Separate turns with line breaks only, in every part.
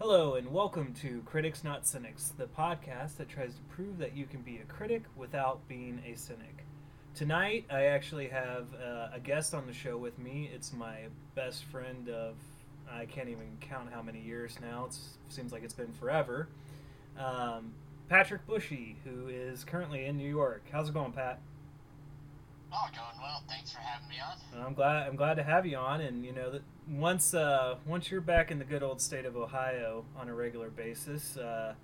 Hello, and welcome to Critics Not Cynics, the podcast that tries to prove that you can be a critic without being a cynic. Tonight, I actually have uh, a guest on the show with me. It's my best friend of, I can't even count how many years now. It seems like it's been forever. Um, Patrick Bushy, who is currently in New York. How's it going, Pat?
Oh, going well. Thanks for having me on.
I'm glad. I'm glad to have you on, and you know that once uh, once you're back in the good old state of Ohio on a regular basis, uh,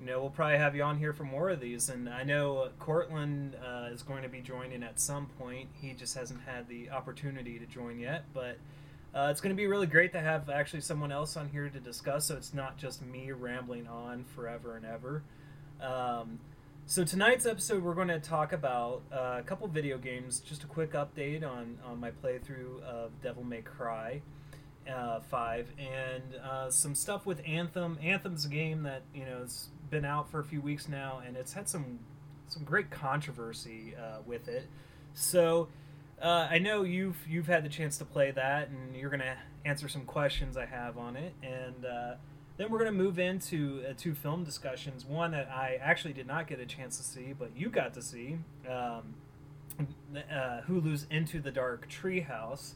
you know we'll probably have you on here for more of these. And I know Cortland uh, is going to be joining at some point. He just hasn't had the opportunity to join yet, but. Uh, it's going to be really great to have actually someone else on here to discuss, so it's not just me rambling on forever and ever. Um, so tonight's episode, we're going to talk about uh, a couple video games. Just a quick update on, on my playthrough of Devil May Cry uh, Five, and uh, some stuff with Anthem. Anthem's a game that you know has been out for a few weeks now, and it's had some some great controversy uh, with it. So uh, I know you've you've had the chance to play that, and you're going to answer some questions I have on it, and uh, then we're going to move into uh, two film discussions. One that I actually did not get a chance to see, but you got to see um, Hulu's Into the Dark Treehouse.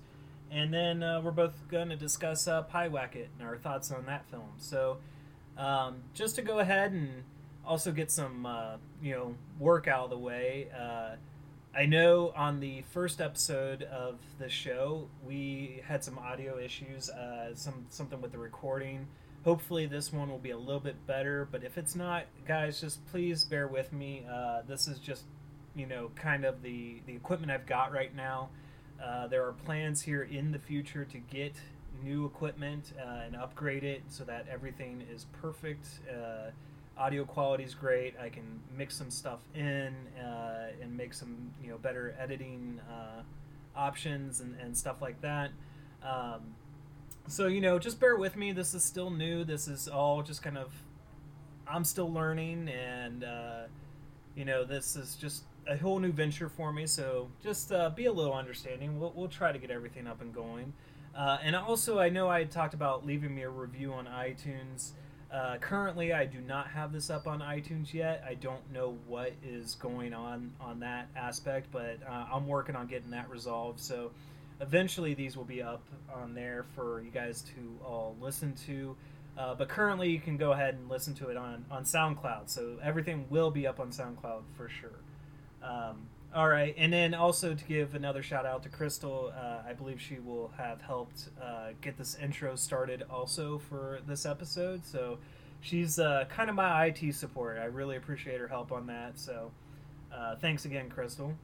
And then uh, we're both going to discuss uh, Pyewacket and our thoughts on that film. So, um, just to go ahead and also get some, uh, you know, work out of the way. Uh, I know on the first episode of the show we had some audio issues, uh, some something with the recording hopefully this one will be a little bit better but if it's not guys just please bear with me uh, this is just you know kind of the the equipment i've got right now uh, there are plans here in the future to get new equipment uh, and upgrade it so that everything is perfect. Uh, audio quality is great. I can mix some stuff in uh, and make some you know better editing uh, options and, and stuff like that. Um, so you know just bear with me. This is still new. This is all just kind of i'm still learning and you know this is just a whole new venture for me so just uh, be a little understanding we'll, we'll try to get everything up and going uh, and also i know i talked about leaving me a review on itunes uh, currently i do not have this up on itunes yet i don't know what is going on on that aspect but uh, i'm working on getting that resolved so eventually these will be up on there for you guys to all listen to. Uh, but currently, you can go ahead and listen to it on, on SoundCloud. So everything will be up on SoundCloud for sure. Um, all right, and then also to give another shout out to Crystal, uh, I believe she will have helped uh, get this intro started also for this episode. So she's uh, kind of my IT support. I really appreciate her help on that. So uh, thanks again, Crystal.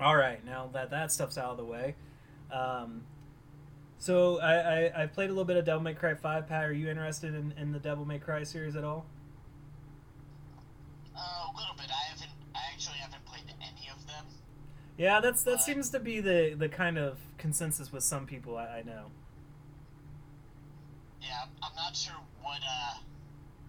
All right, now that that stuff's out of the way, um, so I, I, I played a little bit of Devil May Cry Five. Pat, are you interested in, in the Devil May Cry series at all?
Uh,
Yeah, that's that seems to be the the kind of consensus with some people I, I know.
Yeah, I'm not sure what uh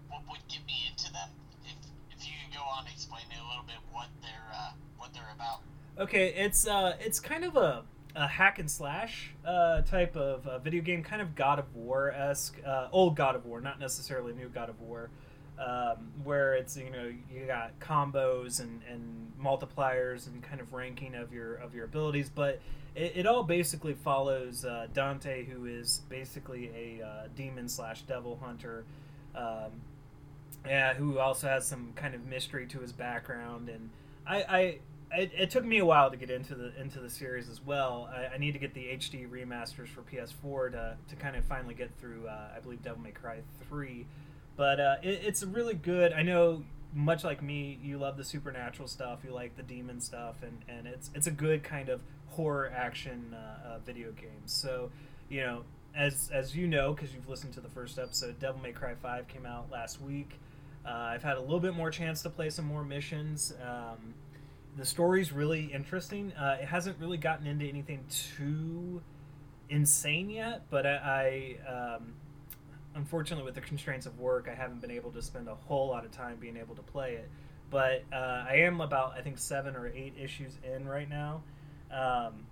what would get me into them. If if you could go on explaining a little bit what they're uh, what they're about.
Okay, it's uh it's kind of a a hack and slash uh, type of uh, video game, kind of God of War esque, uh, old God of War, not necessarily new God of War, um, where it's you know you got combos and, and multipliers and kind of ranking of your of your abilities, but it, it all basically follows uh, Dante, who is basically a uh, demon slash devil hunter. Um, yeah, who also has some kind of mystery to his background, and I, I it, it, took me a while to get into the into the series as well. I, I, need to get the HD remasters for PS4 to, to kind of finally get through. Uh, I believe Devil May Cry three, but uh, it, it's really good. I know, much like me, you love the supernatural stuff. You like the demon stuff, and, and it's it's a good kind of horror action uh, uh video game. So, you know, as as you know, because you've listened to the first episode, Devil May Cry five came out last week. Uh, I've had a little bit more chance to play some more missions. Um, the story's really interesting. Uh, it hasn't really gotten into anything too insane yet, but I, I um, unfortunately, with the constraints of work, I haven't been able to spend a whole lot of time being able to play it. But uh, I am about, I think, seven or eight issues in right now. Um,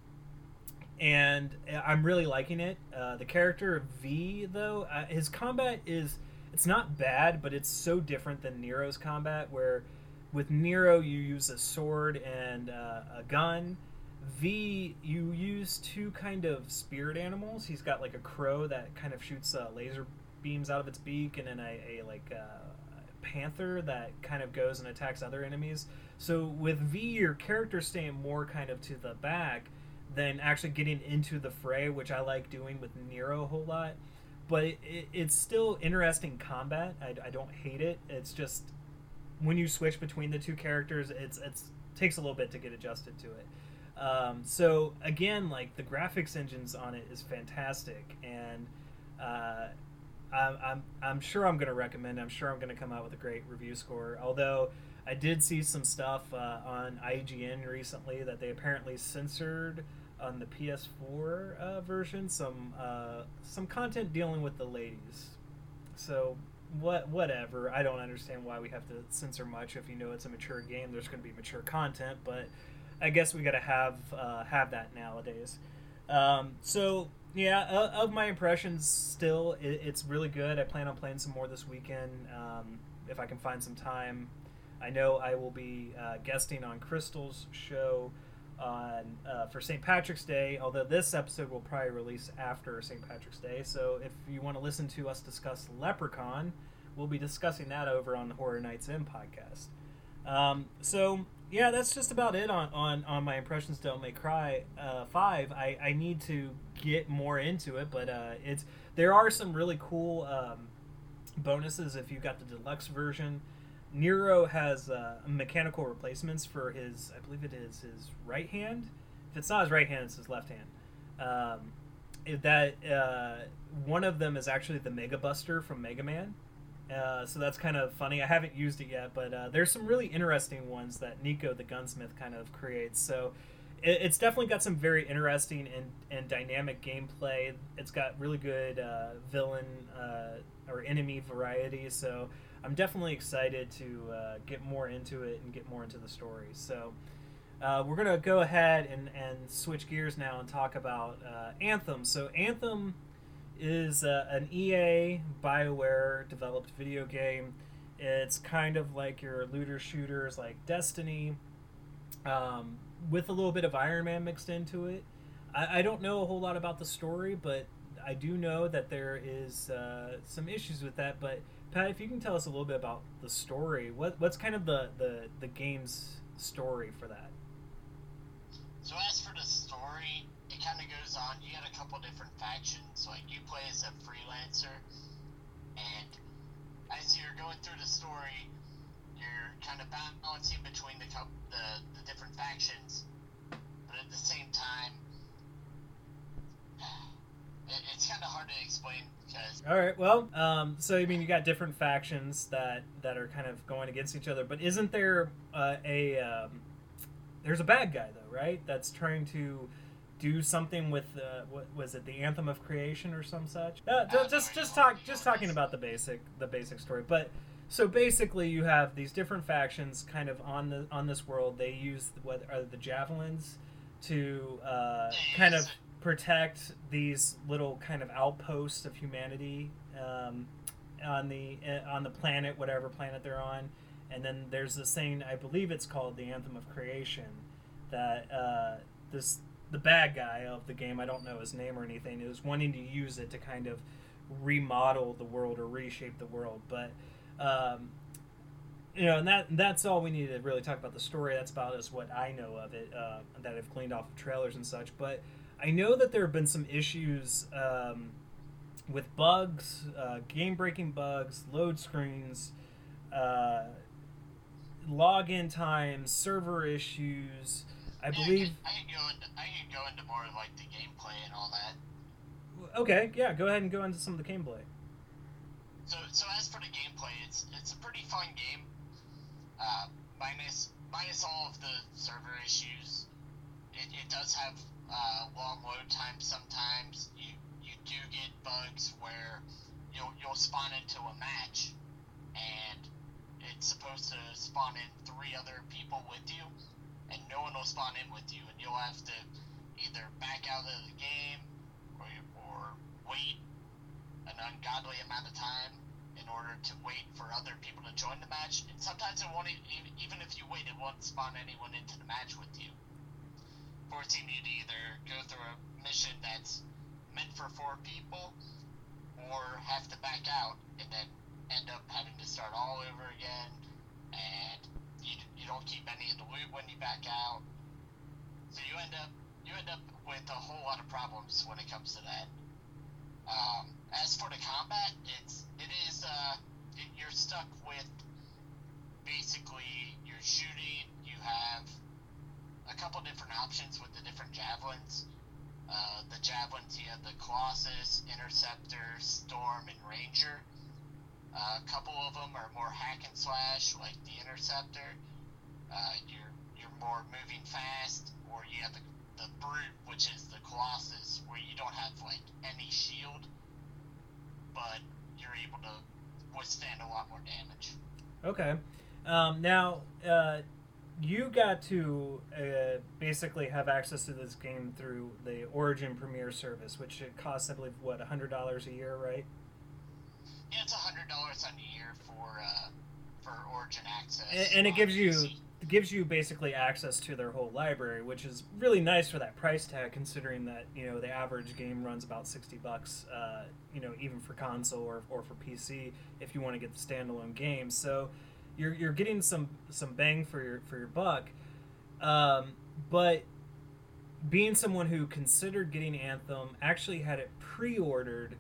and I'm really liking it. Uh, the character V, though, uh, his combat is it's not bad, but it's so different than Nero's combat, where with Nero you use a sword and uh, a gun. V, you use two kind of spirit animals. He's got like a crow that kind of shoots uh, laser beams out of its beak, and then a, a like uh, panther that kind of goes and attacks other enemies. So with V, your character staying more kind of to the back than actually getting into the fray, which I like doing with Nero a whole lot. But it, it, it's still interesting combat. I, I don't hate it. It's just when you switch between the two characters, it's it's takes a little bit to get adjusted to it. Um, so again, like the graphics engines on it is fantastic, and uh, I'm, I'm I'm sure I'm going to recommend. I'm sure I'm going to come out with a great review score. Although I did see some stuff uh, on IGN recently that they apparently censored on the PS4 uh, version some uh, some content dealing with the ladies. So what whatever. I don't understand why we have to censor much if you know it's a mature game. There's going to be mature content, but I guess we got to have uh, have that nowadays. Um, so yeah, uh, of my impressions, still it, it's really good. I plan on playing some more this weekend um, if I can find some time. I know I will be uh, guesting on Crystal's show on uh, for St. Patrick's Day. Although this episode will probably release after St. Patrick's Day, so if you want to listen to us discuss Leprechaun, we'll be discussing that over on the Horror Nights In podcast. Um, so yeah, that's just about it on, on, on my impressions. Devil May Cry uh, five. I, I need to get more into it, but uh, it's there are some really cool um, bonuses if you got the deluxe version. Nero has uh, mechanical replacements for his, I believe it is his right hand. If it's not his right hand, it's his left hand. Um, that uh, one of them is actually the Mega Buster from Mega Man. Uh, so that's kind of funny. I haven't used it yet, but uh, there's some really interesting ones that Nico the gunsmith kind of creates. So it, it's definitely got some very interesting and, and dynamic gameplay. It's got really good uh, villain uh, or enemy variety. So I'm definitely excited to uh, get more into it and get more into the story. So we're gonna go ahead and, and switch gears now and talk about Anthem. So Anthem is uh, an EA Bioware developed video game. It's kind of like your looter shooters like Destiny, um, with a little bit of Iron Man mixed into it. I, I, don't know a whole lot about the story, but I do know that there is uh, some issues with that. But Pat, if you can tell us a little bit about the story, what what's kind of the the, the game's story for that?
So as for the kind of goes on. You got a couple different factions. Like you play as a freelancer, and as you're going through the story, you're kind of balancing between the the, the different factions, but at the same time, it, it's kind of hard to explain because.
All right. Well, um, so I mean, you got different factions that that are kind of going against each other, but isn't there uh, a um, there's a bad guy though, right? That's trying to do something with uh, what was it the anthem of creation or some such? Uh, just just talk just talking about the basic the basic story. But so basically you have these different factions kind of on the on this world. They use what are the javelins to uh, kind of protect these little kind of outposts of humanity um, on the eh, on the planet, whatever planet they're on. And then there's this thing I believe it's called the Anthem of Creation, that uh, this the bad guy of the game I don't know his name or anything is wanting to use it to kind of remodel the world or reshape the world, but. Um, you know, and that that's all we need to really talk about the story. That's about as what I know of it uh, that I've cleaned off of trailers and such. But I know that there have been some issues um, with bugs, uh, game breaking bugs, load screens, uh, login times, server issues. I yeah, believe.
I can, go into I can go into more of like the gameplay and all that.
Okay, yeah, go ahead and go into some of the gameplay.
So, so as for the gameplay, it's it's a pretty fun game. Uh, minus minus all of the server issues, it, it does have uh, long load times sometimes. You you do get bugs where you'll you'll spawn into a match, and it's supposed to spawn in three other people with you, and no one will spawn in with you, and you'll have to either back out of the game or or wait an ungodly amount of time in order to wait for other people to join the match. And sometimes it won't even, even if you wait, it won't spawn anyone into the match with you, forcing you to either go through a mission that's meant for four people, or have to back out and then end up having to start all over again, and you, don't keep any of the loot when you back out. So you end up you end up with a whole lot of problems when it comes to that. Um, as for the combat, it's it is uh, it, you're stuck with basically you're shooting. You have a couple different options with the different javelins. Uh, the javelins, you have the Colossus, Interceptor, Storm, and Ranger. Uh, a couple of them are more hack and slash, like the Interceptor. Uh, you're you're more moving fast, or you have the, the Brute, which is the Colossus, where you don't have like any shield, but you're able to withstand a lot more damage.
Okay. Um, now, uh, you got to uh, basically have access to this game through the Origin Premier service, which it costs, I believe, what hundred dollars a year, right?
Yeah, it's hundred dollars a year for uh, for Origin access,
and, and it gives you
PC.
it gives you basically access to their whole library, which is really nice for that price tag, considering that you know the average game runs about sixty bucks, uh, you know, even for console or, or for PC if you want to get the standalone game. So you're, you're getting some some bang for your for your buck, um, but being someone who considered getting Anthem, actually had it pre-ordered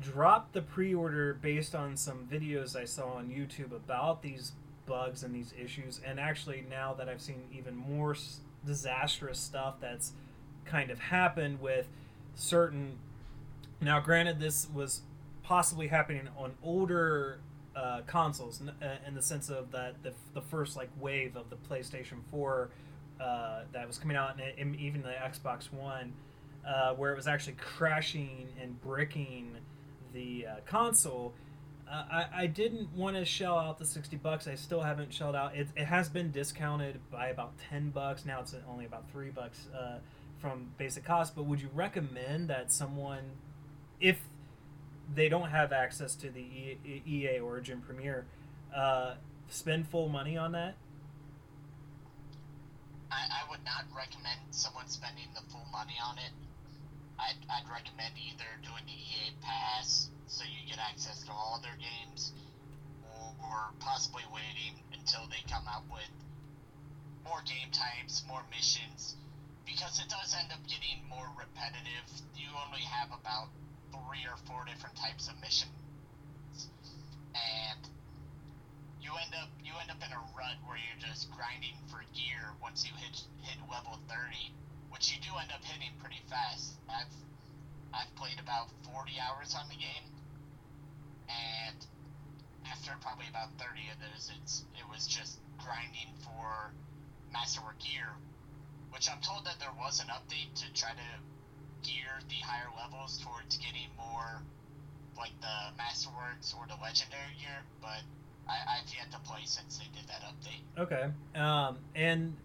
dropped the pre-order based on some videos I saw on YouTube about these bugs and these issues and actually now that I've seen even more s- disastrous stuff that's kind of happened with certain now granted this was possibly happening on older uh, consoles n- uh, in the sense of that the, the first like wave of the PlayStation 4 uh, that was coming out and, and even the Xbox One uh, where it was actually crashing and bricking the uh, console. I, I didn't want to shell out the 60 bucks. I still haven't shelled out. It, it has been discounted by about 10 bucks. Now it's only about 3 bucks uh, from basic cost. But would you recommend that someone, if they don't have access to the EA Origin Premier, uh, spend full money on that?
I, I would not recommend someone spending the full money on it. I'd, I'd recommend either doing the EA Pass so you get access to all their games, or, or possibly waiting until they come out with more game types, more missions, because it does end up getting more repetitive. You only have about three or four different types of missions, and you end up you end up in a rut where you're just grinding for gear once you hit hit level 30 which you do end up hitting pretty fast i've i've played about 40 hours on the game and after probably about 30 of those it's it was just grinding for masterwork gear which i'm told that there was an update to try to gear the higher levels towards getting more like the masterworks or the legendary gear but I, I've yet to play since they did that update.
Okay. Um, and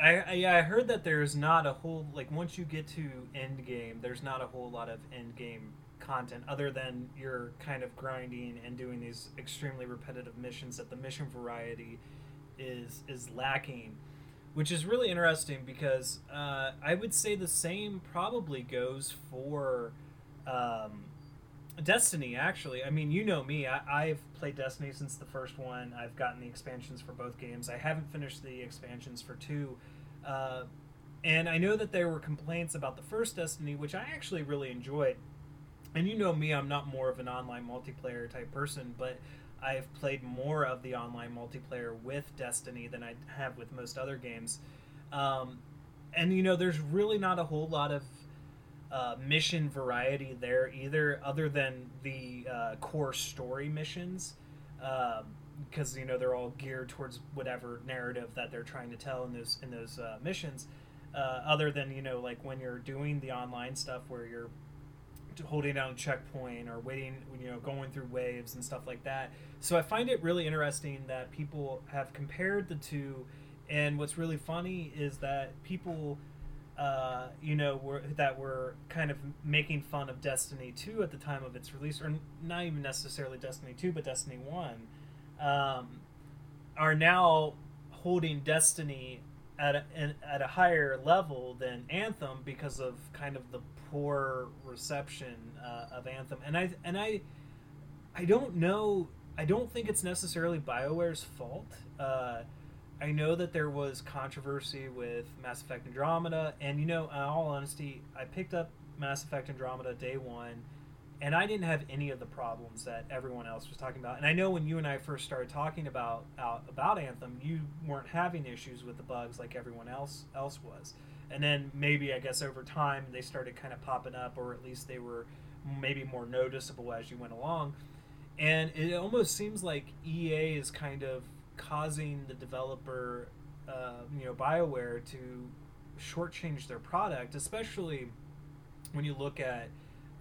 I, I yeah, I heard that there's not a whole like once you get to end game, there's not a whole lot of end game content other than you're kind of grinding and doing these extremely repetitive missions that the mission variety is is lacking which is really interesting because uh, I would say the same probably goes for um, Destiny, actually. I mean, you know me. I, I've played Destiny since the first one. I've gotten the expansions for both games. I haven't finished the expansions for two. Uh, and I know that there were complaints about the first Destiny, which I actually really enjoyed. And you know me, I'm not more of an online multiplayer type person, but I've played more of the online multiplayer with Destiny than I have with most other games. Um, and you know, there's really not a whole lot of uh, mission variety there either, other than the uh, core story missions, because you know they're all geared towards whatever narrative that they're trying to tell in those in those uh, missions. Uh, other than you know, like when you're doing the online stuff where you're holding down a checkpoint or waiting, you know, going through waves and stuff like that. So I find it really interesting that people have compared the two, and what's really funny is that people uh, you know, were, that were kind of making fun of Destiny 2 at the time of its release, or not even necessarily Destiny 2, but Destiny 1, um, are now holding Destiny at a, at a higher level than Anthem because of kind of the poor reception uh, of Anthem. And I and I I don't know. I don't think it's necessarily BioWare's fault. Uh, I know that there was controversy with Mass Effect Andromeda, and you know, in all honesty, I picked up Mass Effect Andromeda day one, and I didn't have any of the problems that everyone else was talking about. And I know when you and I first started talking about out, about Anthem, you weren't having issues with the bugs like everyone else else was. And then maybe I guess over time they started kind of popping up, or at least they were maybe more noticeable as you went along. And it almost seems like EA is kind of causing the developer, uh, you know, Bioware to shortchange their product, especially when you look at,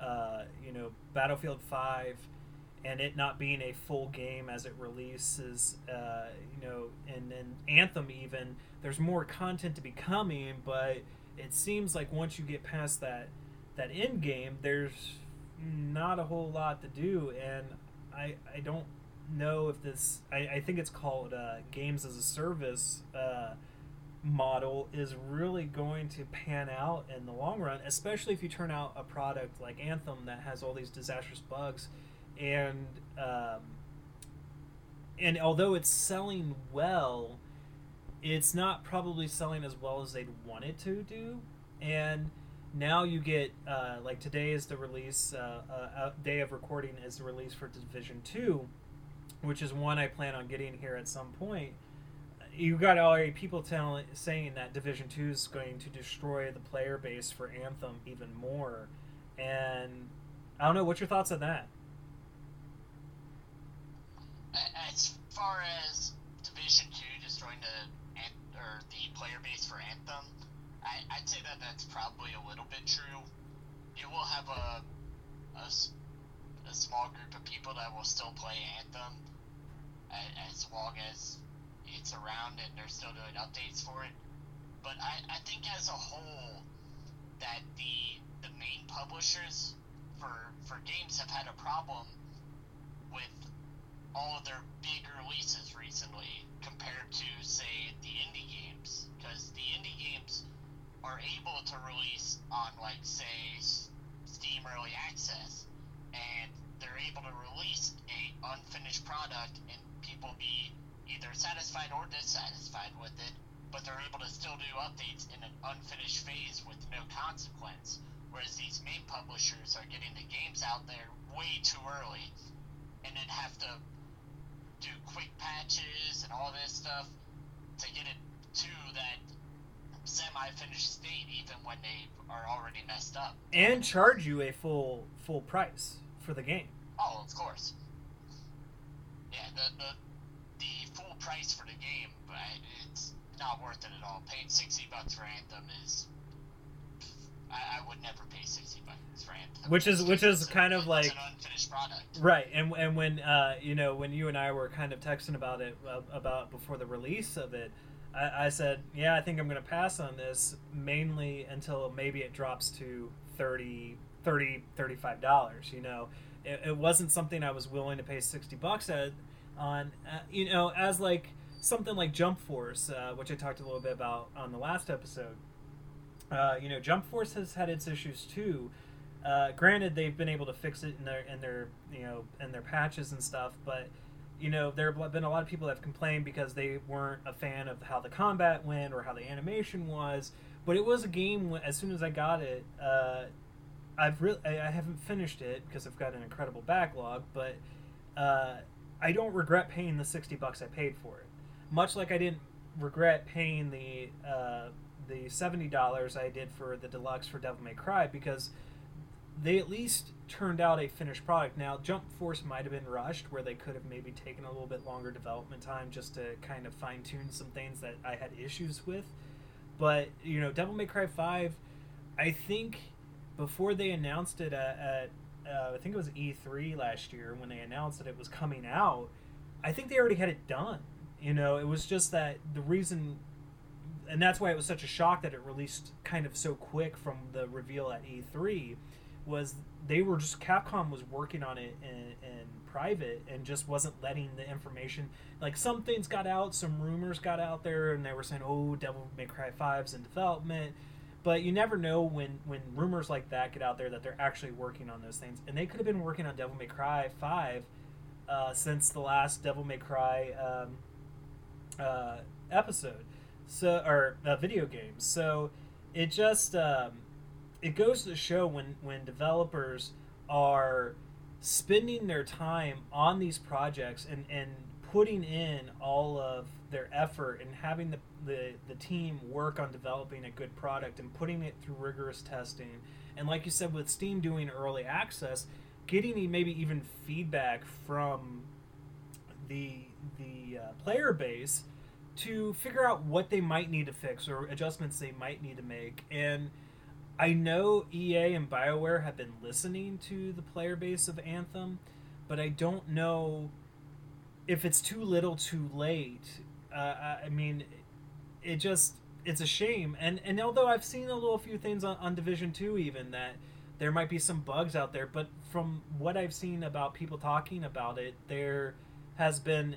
uh, you know, Battlefield Five and it not being a full game as it releases, uh, you know, and then Anthem even there's more content to be coming, but it seems like once you get past that that end game, there's not a whole lot to do, and I I don't know if this I, I think it's called uh, games as a service uh, model is really going to pan out in the long run especially if you turn out a product like anthem that has all these disastrous bugs and um, and although it's selling well it's not probably selling as well as they'd want it to do. And now you get uh, like today is the release uh, uh, day of recording is the release for division 2 which is one I plan on getting here at some point. You got already people telling saying that Division Two is going to destroy the player base for Anthem even more, and I don't know. What's your thoughts on that?
As far as Division Two destroying the or the player base for Anthem, I, would say that that's probably a little bit true. You will have a, a a small group of people that will still play Anthem as long as it's around and they're still doing updates for it. But I, I think as a whole that the the main publishers for for games have had a problem with all of their big releases recently compared to say the indie games because the indie games are able to release on like say Steam early access and they're able to release a unfinished product and people be either satisfied or dissatisfied with it, but they're able to still do updates in an unfinished phase with no consequence. Whereas these main publishers are getting the games out there way too early and then have to do quick patches and all this stuff to get it to that semi-finished state even when they are already messed up
and charge you a full full price for the game.
Oh, of course. Yeah, the the, the full price for the game, but it's not worth it at all. Paying sixty bucks for Anthem is. I, I would never pay sixty bucks for Anthem.
Which is which is kind
a,
of like
an unfinished product.
Right, and and when uh, you know when you and I were kind of texting about it about before the release of it, I, I said, yeah, I think I'm going to pass on this mainly until maybe it drops to 30 30 35 dollars you know? It, it, wasn't something i was willing to pay 60 bucks at on uh, you know as like something like jump force uh, which i talked a little bit about on the last episode. Uh, you know jump force has had its issues too. Uh, granted they've been able to fix it in their in their you know in their patches and stuff but you know there have been a lot of people that have complained because they weren't a fan of how the combat went or how the animation was. But it was a game as soon as i got it uh, I've really I haven't finished it because I've got an incredible backlog, but uh, I don't regret paying the sixty bucks I paid for it. Much like I didn't regret paying the uh, the seventy dollars I did for the deluxe for Devil May Cry because they at least turned out a finished product. Now, Jump Force might have been rushed, where they could have maybe taken a little bit longer development time just to kind of fine tune some things that I had issues with. But you know, Devil May Cry Five, I think before they announced it at, at uh, I think it was E3 last year when they announced that it was coming out. I think they already had it done. You know, it was just that the reason and that's why it was such a shock that it released kind of so quick from the reveal at E3 was they were just Capcom was working on it in, in private and just wasn't letting the information like some things got out some rumors got out there and they were saying oh Devil May Cry 5's in development but you never know when when rumors like that get out there that they're actually working on those things. And they could have been working on Devil May Cry 5 uh, since the last Devil May Cry um, uh, episode. So or uh, video games. So it just um, it goes to show when when developers are spending their time on these projects and and putting in all of their effort and having the, the the team work on developing a good product and putting it through rigorous testing and like you said with steam doing early access getting maybe even feedback from the the uh, player base to figure out what they might need to fix or adjustments they might need to make. And I know EA and BioWare have been listening to the player base of Anthem, but I don't know if it's too little too late. Uh, I mean, it just it's a shame. And and although I've seen a little few things on, on Division Two, even that there might be some bugs out there, but from what I've seen about people talking about it, there has been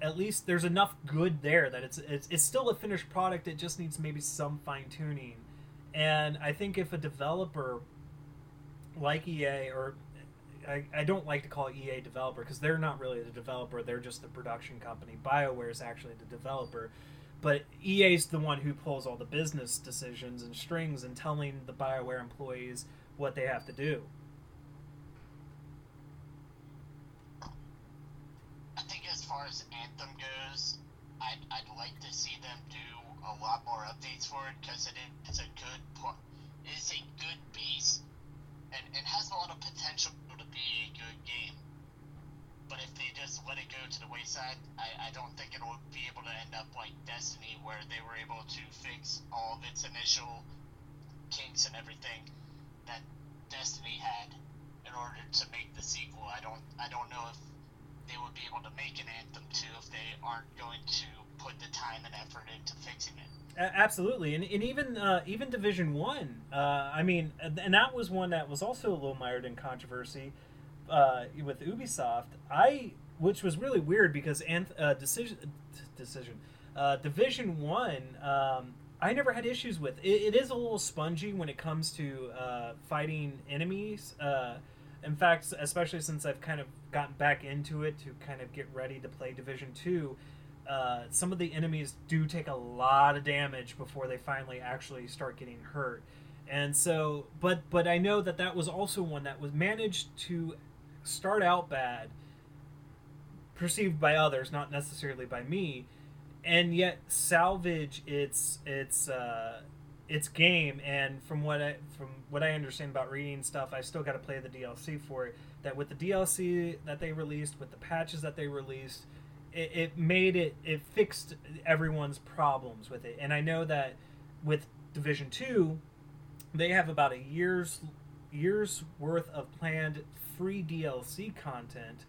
at least there's enough good there that it's it's, it's still a finished product. It just needs maybe some fine tuning. And I think if a developer like EA or I, I don't like to call EA developer because they're not really the developer, they're just the production company. BioWare is actually the developer. But EA is the one who pulls all the business decisions and strings and telling the BioWare employees what they have to do.
I think as far as Anthem goes, I'd, I'd like to see them do a lot more updates for it because it is a good it is a good base and, and has a lot of potential to be a good game. But if they just let it go to the wayside, I, I don't think it will be able to end up like Destiny, where they were able to fix all of its initial kinks and everything that Destiny had in order to make the sequel. I don't I don't know if they would be able to make an Anthem 2 if they aren't going to put the time and effort into fixing it.
Absolutely, and, and even uh, even Division One. Uh, I mean, and that was one that was also a little mired in controversy uh, with Ubisoft. I, which was really weird because Anth- uh, decision decision uh, Division One. Um, I never had issues with. It, it is a little spongy when it comes to uh, fighting enemies. in fact, especially since I've kind of gotten back into it to kind of get ready to play Division Two uh, some of the enemies do take a lot of damage before they finally actually start getting hurt and so but but i know that that was also one that was managed to start out bad perceived by others not necessarily by me and yet salvage its its uh, its game. And from what I from what I understand about reading stuff I still got to play the DLC for it. That with the DLC that they released with the patches that they released it, it made it it fixed everyone's problems with it. And i know that with division 2 they have about a year's year's worth of planned free dlc content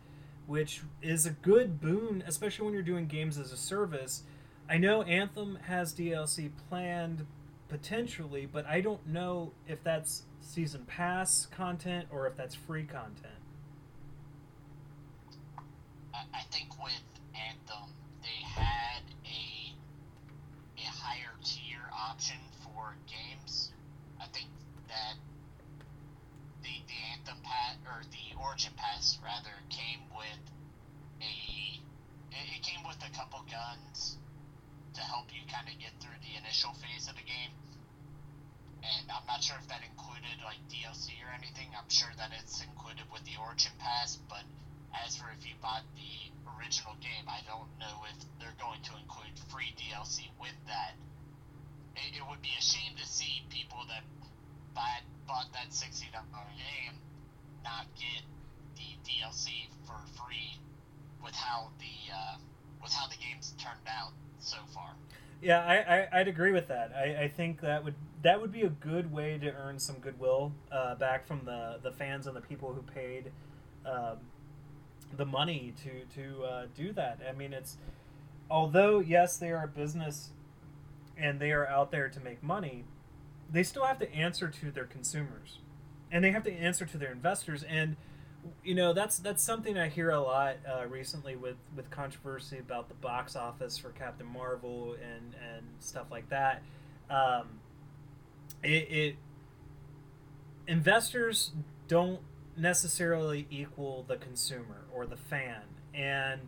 which is a good boon especially when you're doing games as a service i know anthem has dlc planned potentially but i don't know if that's season pass content or if that's free content
I think with Anthem, they had a a higher tier option for games. I think that the the Anthem pass or the Origin pass rather came with a it, it came with a couple guns to help you kind of get through the initial phase of the game. And I'm not sure if that included like DLC or anything. I'm sure that it's included with the Origin Pass, but as for if you bought the original game, I don't know if they're going to include free DLC with that. It, it would be a shame to see people that bought, bought that $60 game not get the DLC for free with how the uh, with how the game's turned out so far.
Yeah, I, I would agree with that. I, I think that would that would be a good way to earn some goodwill uh, back from the, the fans and the people who paid um, the money to to uh, do that. I mean, it's although yes, they are a business and they are out there to make money, they still have to answer to their consumers, and they have to answer to their investors. And you know that's that's something I hear a lot uh, recently with with controversy about the box office for Captain Marvel and and stuff like that. Um, it, it investors don't necessarily equal the consumer or the fan, and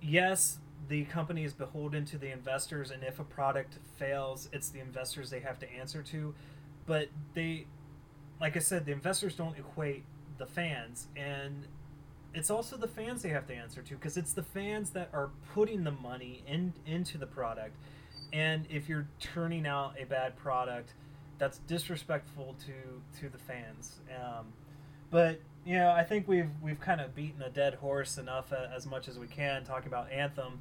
yes, the company is beholden to the investors, and if a product fails, it's the investors they have to answer to. But they, like I said, the investors don't equate the fans, and it's also the fans they have to answer to because it's the fans that are putting the money in into the product. And if you're turning out a bad product, that's disrespectful to to the fans. Um, but you know, I think we've we've kind of beaten a dead horse enough uh, as much as we can talking about Anthem.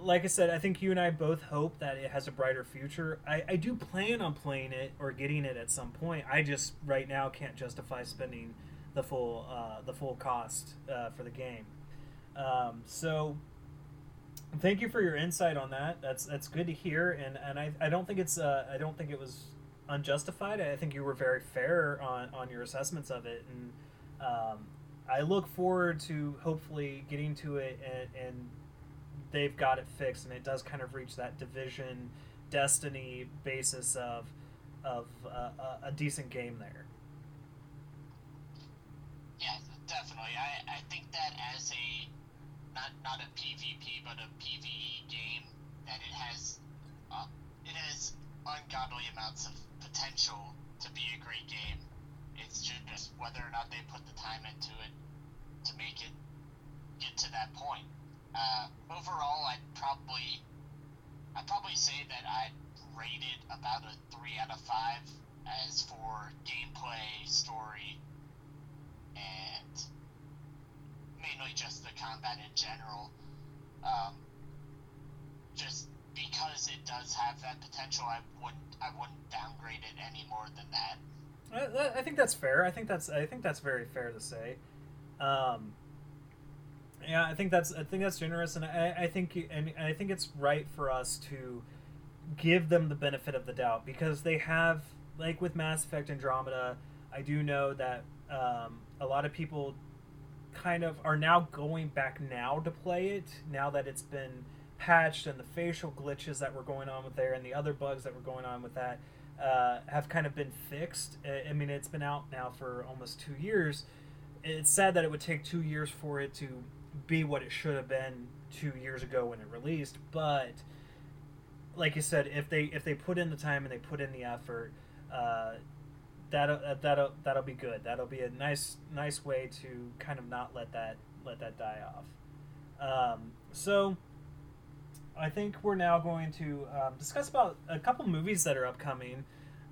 Like I said, I think you and I both hope that it has a brighter future. I, I do plan on playing it or getting it at some point. I just right now can't justify spending the full uh, the full cost uh, for the game. Um, so thank you for your insight on that. That's that's good to hear, and and I, I don't think it's uh, I don't think it was unjustified. I think you were very fair on on your assessments of it, and um, I look forward to hopefully getting to it and, and they've got it fixed, and it does kind of reach that division destiny basis of of uh, a decent game there.
Definitely. I, I think that as a not not a PvP but a PvE game, that it has uh, it has ungodly amounts of potential to be a great game. It's just whether or not they put the time into it to make it get to that point. Uh, overall, I'd probably I'd probably say that I'd rate it about a three out of five as for gameplay, story, and mainly just the combat in general. Um, just because it does have that potential, I wouldn't I wouldn't downgrade it any more than that.
I, I think that's fair. I think that's I think that's very fair to say. Um, yeah, I think that's I think that's generous, and I, I think and I think it's right for us to give them the benefit of the doubt because they have like with Mass Effect Andromeda. I do know that um, a lot of people kind of are now going back now to play it now that it's been patched and the facial glitches that were going on with there and the other bugs that were going on with that uh, have kind of been fixed. I mean, it's been out now for almost two years. It's sad that it would take two years for it to be what it should have been two years ago when it released, but like you said, if they if they put in the time and they put in the effort, uh, that'll uh, that'll that'll be good. That'll be a nice nice way to kind of not let that let that die off. Um, so I think we're now going to um, discuss about a couple movies that are upcoming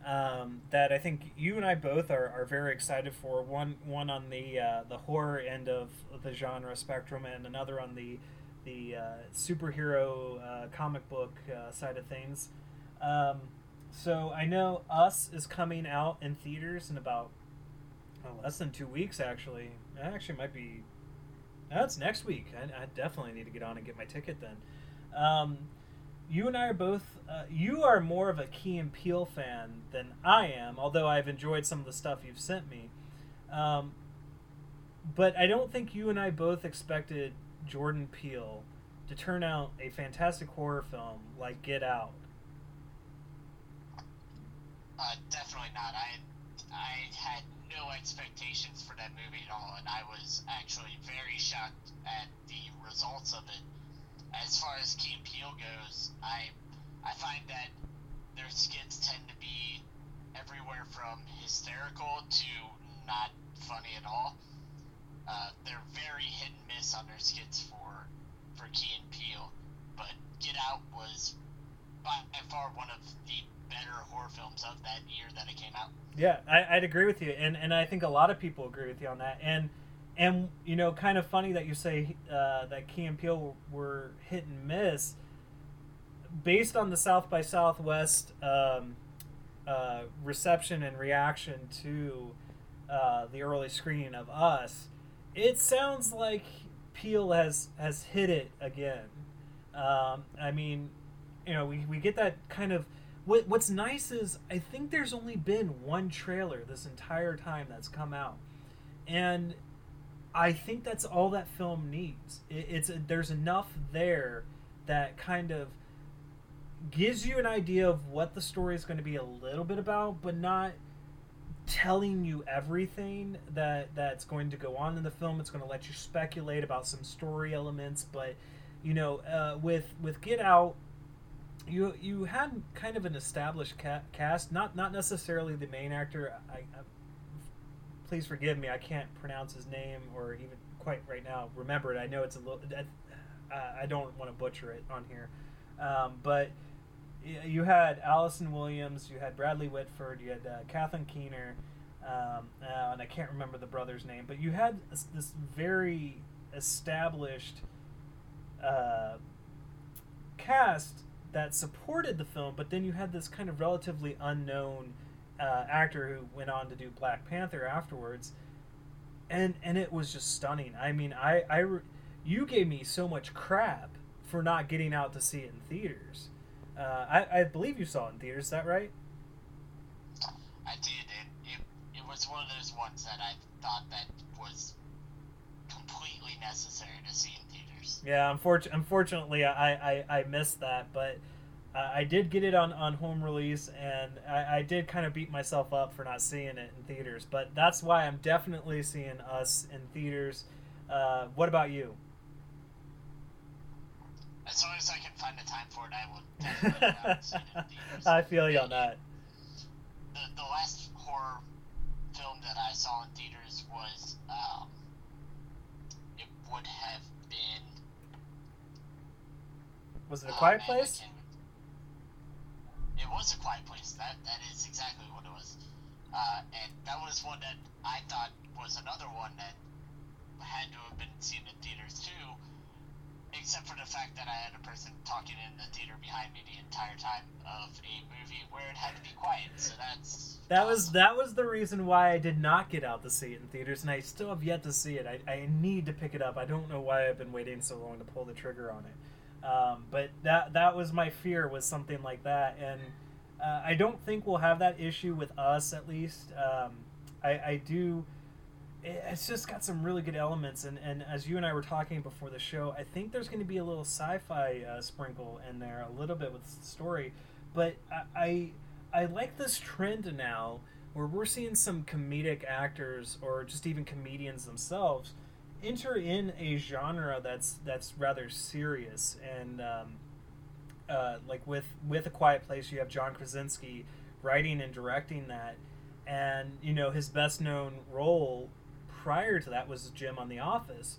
um, that I think you and I both are, are very excited for. One one on the uh, the horror end of the genre spectrum, and another on the the uh, superhero uh, comic book uh, side of things. Um, so I know Us is coming out in theaters in about oh, less than two weeks. Actually, it actually might be. That's next week. I, I definitely need to get on and get my ticket then. Um, you and I are both. Uh, you are more of a Key and Peele fan than I am, although I've enjoyed some of the stuff you've sent me. Um, but I don't think you and I both expected Jordan Peele to turn out a fantastic horror film like Get Out.
Uh, definitely not. I I had no expectations for that movie at all, and I was actually very shocked at the results of it as far as Key and Peele goes, I I find that their skits tend to be everywhere from hysterical to not funny at all. Uh, they're very hit and miss on their skits for for Key and Peele, but Get Out was by far one of the better horror films of that year that it came out.
Yeah, I, I'd agree with you, and and I think a lot of people agree with you on that, and and you know, kind of funny that you say uh, that Key and Peele were hit and miss. Based on the South by Southwest um, uh, reception and reaction to uh, the early screening of Us, it sounds like Peele has has hit it again. Um, I mean, you know, we, we get that kind of what what's nice is I think there's only been one trailer this entire time that's come out, and I think that's all that film needs. It, it's there's enough there that kind of gives you an idea of what the story is going to be a little bit about, but not telling you everything that that's going to go on in the film. It's going to let you speculate about some story elements, but you know, uh, with with Get Out, you you had kind of an established ca- cast, not not necessarily the main actor. I, I, please forgive me, I can't pronounce his name or even quite right now remember it. I know it's a little. Uh, I don't want to butcher it on here, um, but you had Allison Williams, you had Bradley Whitford, you had uh, Kathleen Keener, um, uh, and I can't remember the brother's name, but you had this, this very established uh, cast that supported the film, but then you had this kind of relatively unknown uh, actor who went on to do Black Panther afterwards, and and it was just stunning. I mean, I I you gave me so much crap for not getting out to see it in theaters uh, I, I believe you saw it in theaters. Is that right?
I did. It, it, it was one of those ones that I thought that was completely necessary to see in theaters.
Yeah, unfortunately, unfortunately, I, I, I missed that, but uh, I did get it on, on home release, and I, I did kind of beat myself up for not seeing it in theaters. But that's why I'm definitely seeing us in theaters. Uh, what about you?
As soon as I can find the time for it, I will definitely
I feel you on that.
The, the last horror film that I saw in theaters was, um, it would have
Was it A Quiet Place?
It was A Quiet Place. That That is exactly what it was. Uh, and that was one that I thought was another one that had to have been seen in theaters too except for the fact that I had a person talking in the theater behind me the entire time of a movie where it had to be quiet. So that's
that awesome. was that was the reason why I did not get out to see it in theaters, and I still have yet to see it. I, I need to pick it up. I don't know why I've been waiting so long to pull the trigger on it. Um, but that that was my fear was something like that, and uh, I don't think we'll have that issue with us at least. Um, I, I do it's just got some really good elements. And, and as you and i were talking before the show i think there's going to be a little sci-fi uh, sprinkle in there a little bit with the story. But I, I i like this trend now where we're seeing some comedic actors or just even comedians themselves enter in a genre that's that's rather serious and um, uh, like with with a quiet place you have john krasinski writing and directing that and you know his best known role prior to that was Jim on The Office,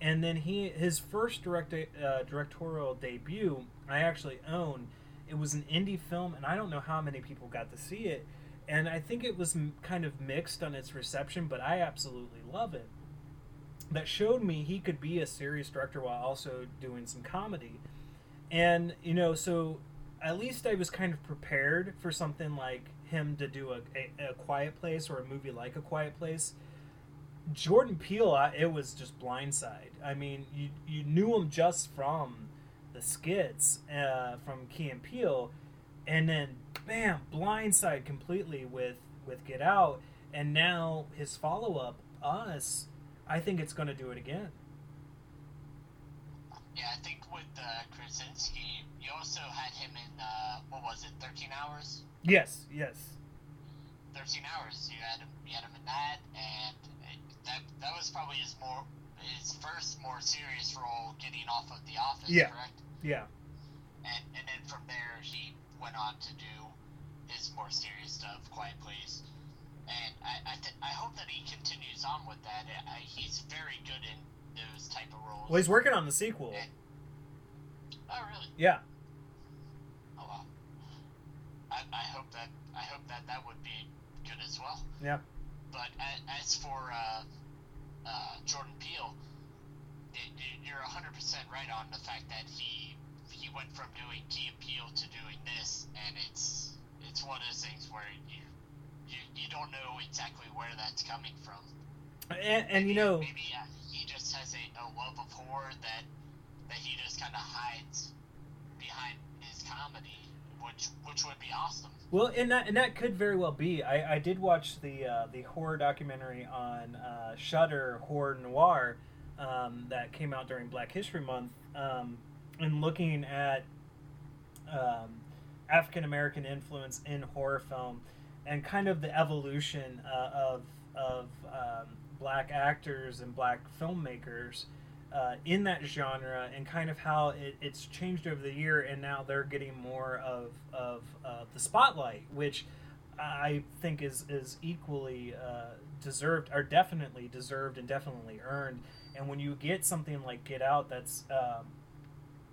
and then he his first direct uh, directorial debut I actually own. It was an indie film, and I don't know how many people got to see it. And I think it was m- kind of mixed on its reception, but I absolutely love it. That showed me he could be a serious director while also doing some comedy. And, you know, so at least I was kind of prepared for something like him to do a, a, a quiet place or a movie like a quiet place Jordan Peele, it was just blindside. I mean, you you knew him just from the skits uh, from Key and Peele, and then bam, blindside completely with with Get Out, and now his follow up, Us. I think it's going to do it again.
Yeah, I think with uh, Krasinski, you also had him in uh, what was it, Thirteen Hours?
Yes, yes.
Thirteen Hours. You had him. You had him in that, and that that was probably his more his first more serious role getting off of The Office,
yeah.
correct?
Yeah.
And and then from there he went on to do his more serious stuff, Quiet Place. And I I, th- I hope that he continues on with that. I, he's very good in those type of roles.
Well, he's working on the sequel.
And, oh, really?
Yeah.
Oh well. I, I hope that I hope that that would be good as well.
Yeah.
But as for uh, uh, Jordan Peele, you're 100% right on the fact that he he went from doing Key and Peele to doing this, and it's it's one of those things where you you, you don't know exactly where that's coming from.
And, and maybe, you know,
maybe uh, he just has a, a love of horror that that he just kind of hides behind his comedy which which would be awesome.
Well, and that and that could very well be. I, I did watch the uh, the horror documentary on uh, Shudder Horror Noire um, that came out during Black History Month, um, and looking at um, African American influence in horror film and kind of the evolution uh, of of um, black actors and black filmmakers uh, in that genre and kind of how it, it's changed over the year and now they're getting more of, of uh, the spotlight which i think is, is equally uh, deserved or definitely deserved and definitely earned. And when you get something like get out that's um,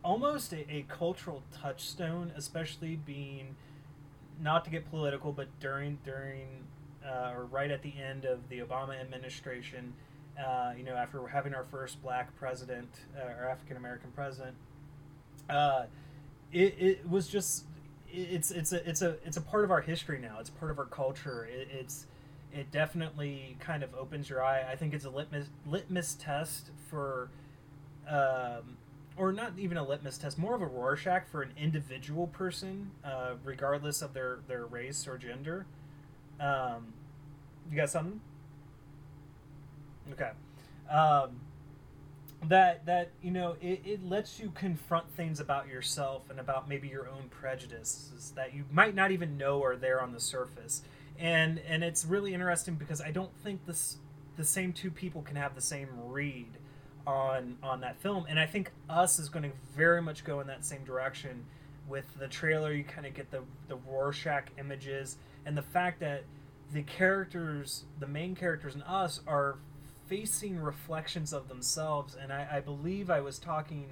almost a, a cultural touchstone especially being not to get political but during during uh, or right at the end of the obama administration uh, you know, after having our first black president uh, or African American president, uh, it, it was just it's it's a it's a it's a part of our history now. It's part of our culture. It, it's it definitely kind of opens your eye. I think it's a litmus litmus test for, um, or not even a litmus test, more of a Rorschach for an individual person, uh, regardless of their their race or gender. Um, you got something? Okay. Um, that that you know it, it lets you confront things about yourself and about maybe your own prejudices that you might not even know are there on the surface and and it's really interesting because i don't think this the same two people can have the same read on on that film and i think us is going to very much go in that same direction with the trailer you kind of get the the rorschach images and the fact that the characters the main characters in us are facing reflections of themselves. And I, I believe I was talking.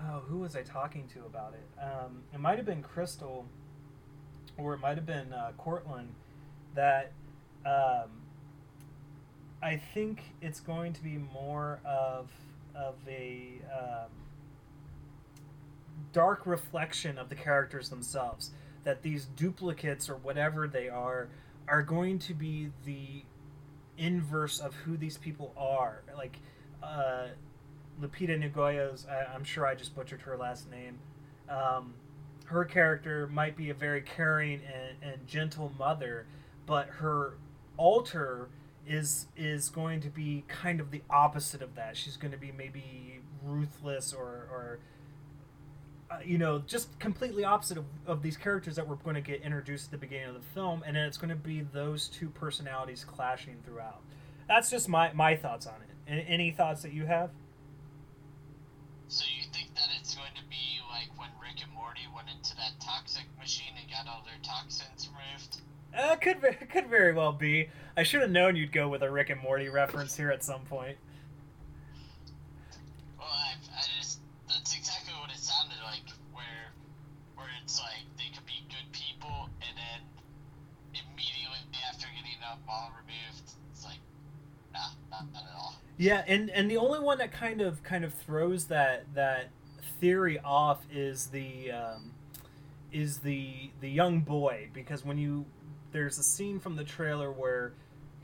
Oh, who was I talking to about it? Um, it might have been Crystal, or it might have been uh, Cortland. That um, I think it's going to be more of of a um, dark reflection of the characters themselves. That these duplicates or whatever they are are going to be the inverse of who these people are. Like uh, Lupita Nyong'o's, I, am sure I just butchered her last name. Um, her character might be a very caring and, and gentle mother, but her alter is is going to be kind of the opposite of that. She's going to be maybe ruthless or, or uh, you know, just completely opposite of, of these characters that we're going to get introduced at the beginning of the film, and then it's going to be those two personalities clashing throughout. That's just my, my thoughts on it. Any, any thoughts that you have?
So you think that it's going to be like when Rick and Morty went into that toxic machine and got all their toxins removed?
Uh, could could very well be. I should have known you'd go with a Rick and Morty reference here at some point.
Well, I, I just that's exactly what it sounded like, where where it's like they could be good people, and then immediately after getting that ball removed, it's like, nah, not, not at all.
Yeah, and and the only one that kind of kind of throws that that theory off is the um, is the the young boy because when you there's a scene from the trailer where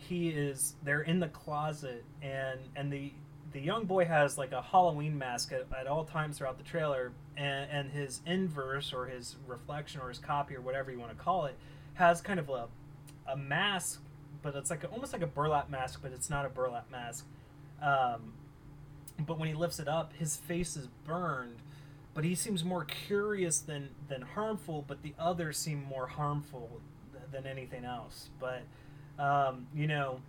he is they're in the closet and and the the young boy has like a Halloween mask at, at all times throughout the trailer and, and his inverse or his reflection or his copy or whatever you want to call it has kind of a a mask but it's like a, almost like a burlap mask but it's not a burlap mask um, but when he lifts it up, his face is burned. But he seems more curious than than harmful. But the others seem more harmful th- than anything else. But um, you know,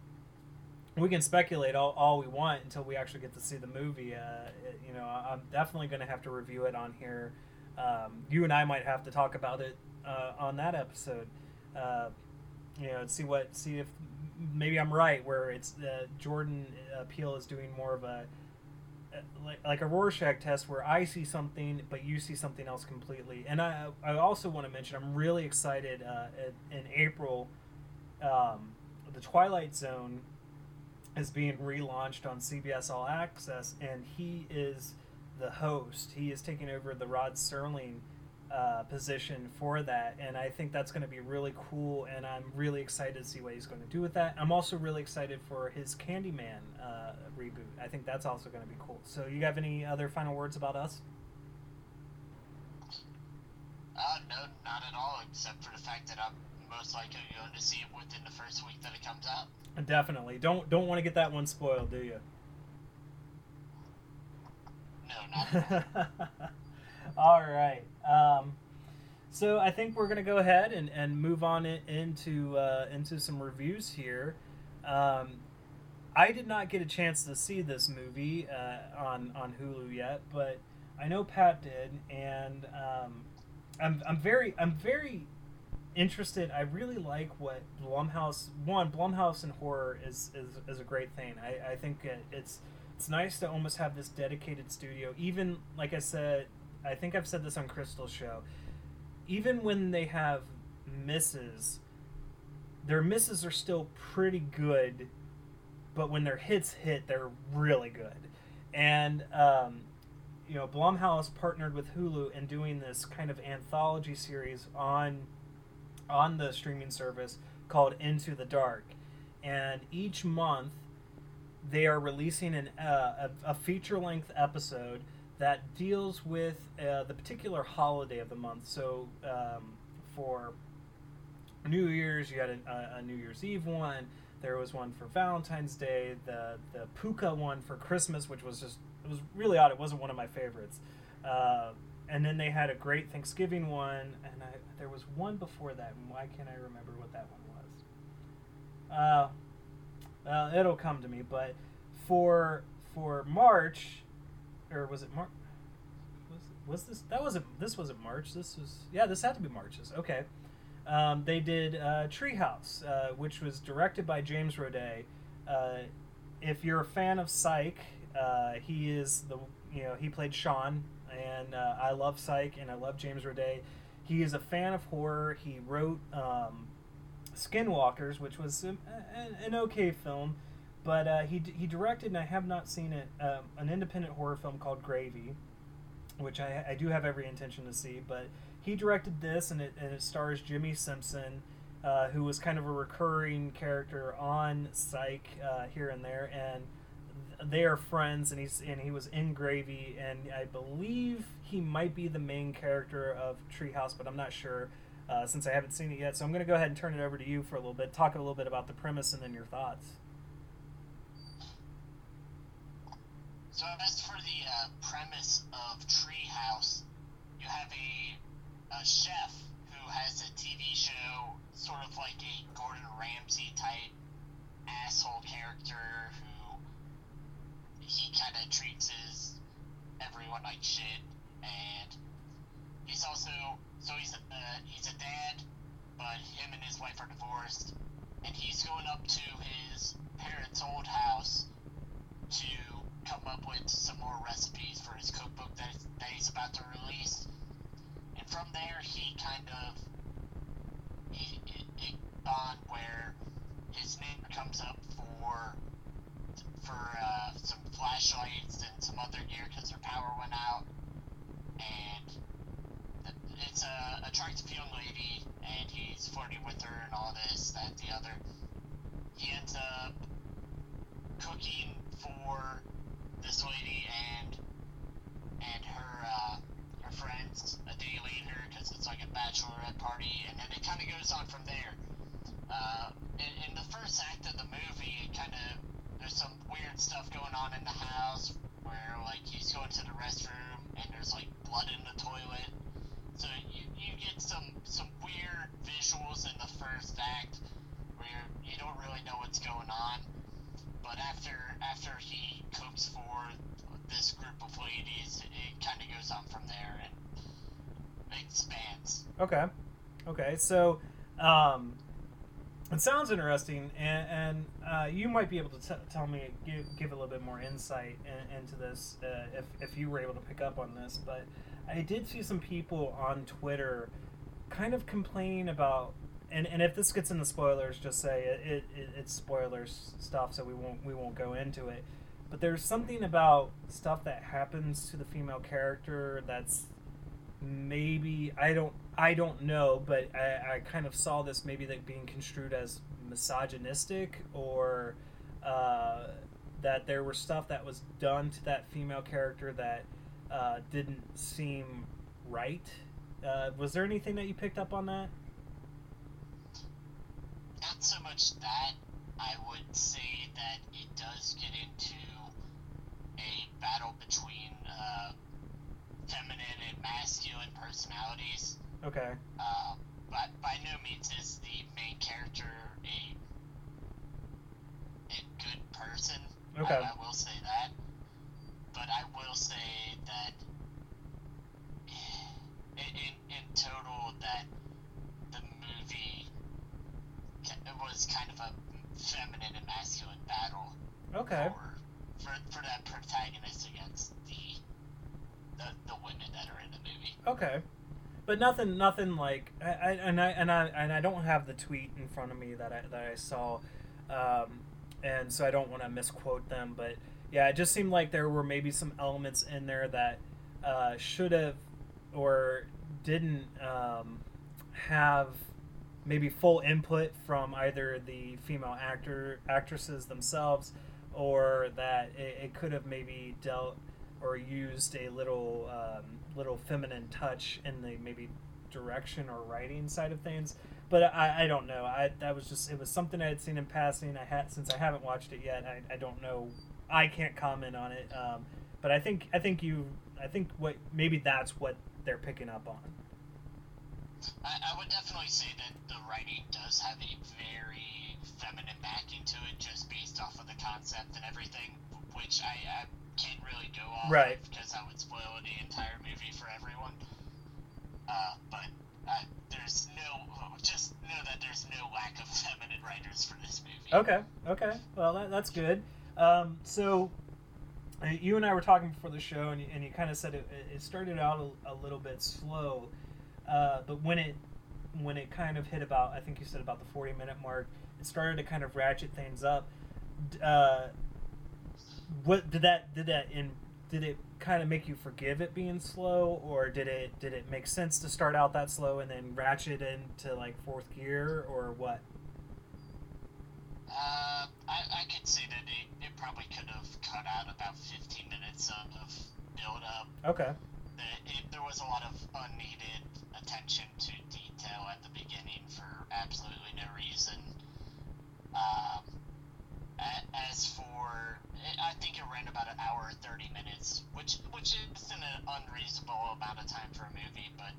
we can speculate all, all we want until we actually get to see the movie. Uh, it, you know, I'm definitely going to have to review it on here. Um, you and I might have to talk about it uh, on that episode. Uh, you know, see what see if maybe I'm right where it's uh, Jordan Peele is doing more of a uh, like, like a Rorschach test where I see something but you see something else completely. And I I also want to mention I'm really excited uh, in April. Um, the Twilight Zone is being relaunched on CBS All Access, and he is the host. He is taking over the Rod Serling uh, position for that, and I think that's going to be really cool. And I'm really excited to see what he's going to do with that. I'm also really excited for his Candyman uh, reboot. I think that's also going to be cool. So, you have any other final words about us?
Uh, no, not at all, except for the fact that I'm most likely going to see it within the first week that it comes out.
Definitely. Don't don't want to get that one spoiled, do you?
No, not
all
all.
right. Um, so I think we're gonna go ahead and, and move on in, into uh, into some reviews here. Um, I did not get a chance to see this movie uh, on on Hulu yet, but I know Pat did, and um, I'm I'm very I'm very interested. I really like what Blumhouse one Blumhouse in horror is is, is a great thing. I, I think it, it's it's nice to almost have this dedicated studio. Even like I said, I think I've said this on Crystal show. Even when they have misses, their misses are still pretty good, but when their hits hit, they're really good. And um, you know, Blumhouse partnered with Hulu in doing this kind of anthology series on on the streaming service called Into the Dark, and each month they are releasing an, uh, a, a feature length episode that deals with uh, the particular holiday of the month. So um, for New Year's, you had a, a, New Year's Eve one. There was one for Valentine's Day. The the Pooka one for Christmas, which was just it was really odd. It wasn't one of my favorites. Uh, and then they had a great Thanksgiving one, and I, there was one before that. And why can't I remember what that one was? Uh, it'll come to me. But for for March, or was it March? Was, was this that wasn't this wasn't March? This was yeah. This had to be March's. Okay. Um, they did uh, Treehouse, uh, which was directed by James Roday. Uh, if you're a fan of Psych, uh, he is the you know he played Shawn, and uh, I love Psych and I love James Roday. He is a fan of horror. He wrote um, Skinwalkers, which was an, an okay film, but uh, he he directed and I have not seen it um, an independent horror film called Gravy, which I, I do have every intention to see. But he directed this and it and it stars Jimmi Simpson. Uh, who was kind of a recurring character on Psych uh, here and there, and they are friends, and he's and he was in Gravy, and I believe he might be the main character of Treehouse, but I'm not sure uh, since I haven't seen it yet. So I'm going to go ahead and turn it over to you for a little bit, talk a little bit about the premise, and then your thoughts.
So as for the uh, premise of Treehouse, you have a, a chef who has a TV show, sort of like a Gordon Ramsay type asshole character who he kind of treats his everyone like shit, and he's also so he's a uh, he's a dad, but him and his wife are divorced, and he's going up to his parents' old house to come up with some more recipes for his cookbook that, that he's about to release, and from there he kind of he it, bond where his name comes up for for uh, some flashlights and some other gear because their power went out. And it's a attractive young lady, and he's flirting with her and all this, that, the other. He ends up cooking for this lady and and her uh, her friends a day later because it's like a bachelorette party, and then it kind of goes on from there. Uh, in, in the first act of the movie, it kind of there's some weird stuff going on in the house where like he's going to the restroom and there's like blood in the toilet. So you, you get some some weird visuals in the first act where you don't really know what's going on. But after after he cooks for this group of ladies, it kind of goes on from there and expands.
Okay, okay. So um, it sounds interesting, and, and uh, you might be able to t- tell me, give, give a little bit more insight in, into this uh, if, if you were able to pick up on this. But I did see some people on Twitter kind of complaining about, and, and if this gets into spoilers, just say it, it, it, it's spoilers stuff, so we won't we won't go into it. But there's something about stuff that happens to the female character that's maybe I don't I don't know, but I, I kind of saw this maybe like being construed as misogynistic or uh, that there were stuff that was done to that female character that uh, didn't seem right. Uh, was there anything that you picked up on that?
Not so much that. I would say that it does get into a battle between uh, feminine and masculine personalities.
Okay.
Uh, but by no means is the main character a a good person.
Okay.
I, I will say that. But I will say that in, in, in total that the movie it was kind of a feminine and masculine battle
Okay.
for, for, for that protagonist against the, the the women that are in the movie.
Okay. But nothing, nothing like, I, I, and I and I and I don't have the tweet in front of me that I that I saw, um, and so I don't want to misquote them. But yeah, it just seemed like there were maybe some elements in there that uh, should have or didn't um, have maybe full input from either the female actor actresses themselves, or that it, it could have maybe dealt or used a little um, little feminine touch in the maybe direction or writing side of things. But I, I don't know. I that was just it was something I had seen in passing. I had since I haven't watched it yet. I, I don't know. I can't comment on it. Um, but I think I think you I think what maybe that's what they're picking up on.
I, I would definitely say that the writing does have a very feminine backing to it, just based off of the concept and everything, which I, I can't really go off
Right.
because I would spoil the entire movie for everyone. Uh, but uh, there's no, just know that there's no lack of feminine writers for this movie.
Okay. Okay. Well, that, that's good. Um, so uh, you and I were talking before the show, and you, and you kind of said it, it started out a, a little bit slow, uh, but when it when it kind of hit about, I think you said about the forty minute mark, it started to kind of ratchet things up. Uh, what did that did that in did it kind of make you forgive it being slow, or did it did it make sense to start out that slow and then ratchet into like fourth gear, or what?
Uh, I, I could say that it, it probably could have cut out about 15 minutes of, of build up.
Okay.
It, it, there was a lot of unneeded attention to detail at the beginning for absolutely no reason. Um, as for, I think it ran about an hour and 30 minutes, which which isn't an unreasonable amount of time for a movie, but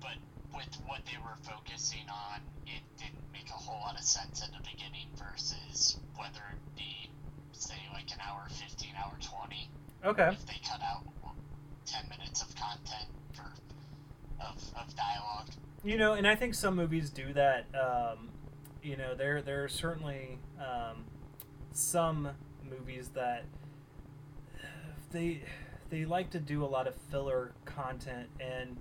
but with what they were focusing on, it didn't make a whole lot of sense at the beginning versus whether it be, say, like an hour 15, hour 20
Okay.
if they cut out 10 minutes of content for of, of dialogue.
You know, and I think some movies do that. Um, you know, there there are certainly um, some movies that they they like to do a lot of filler content, and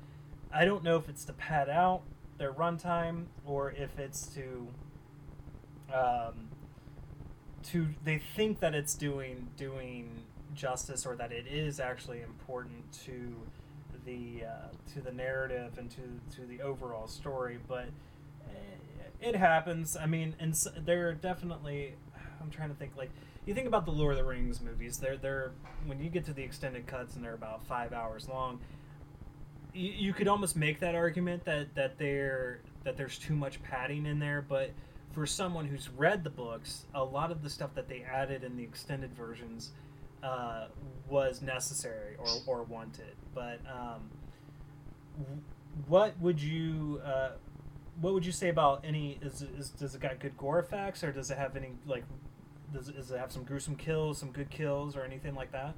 I don't know if it's to pad out their runtime or if it's to um, to they think that it's doing doing justice or that it is actually important to the uh, to the narrative and to to the overall story but it happens. I mean and s there are definitely i'm trying to think like you think about the lord of the rings movies they're they're when you get to the extended cuts and they're about five hours long you, you could almost make that argument that that they're that there's too much padding in there but for someone who's read the books a lot of the stuff that they added in the extended versions uh, was necessary or, or wanted. But um, what would you uh, what would you say about any is, is does it got good gore effects or does it have any like does, does it have some gruesome kills some good kills or anything like that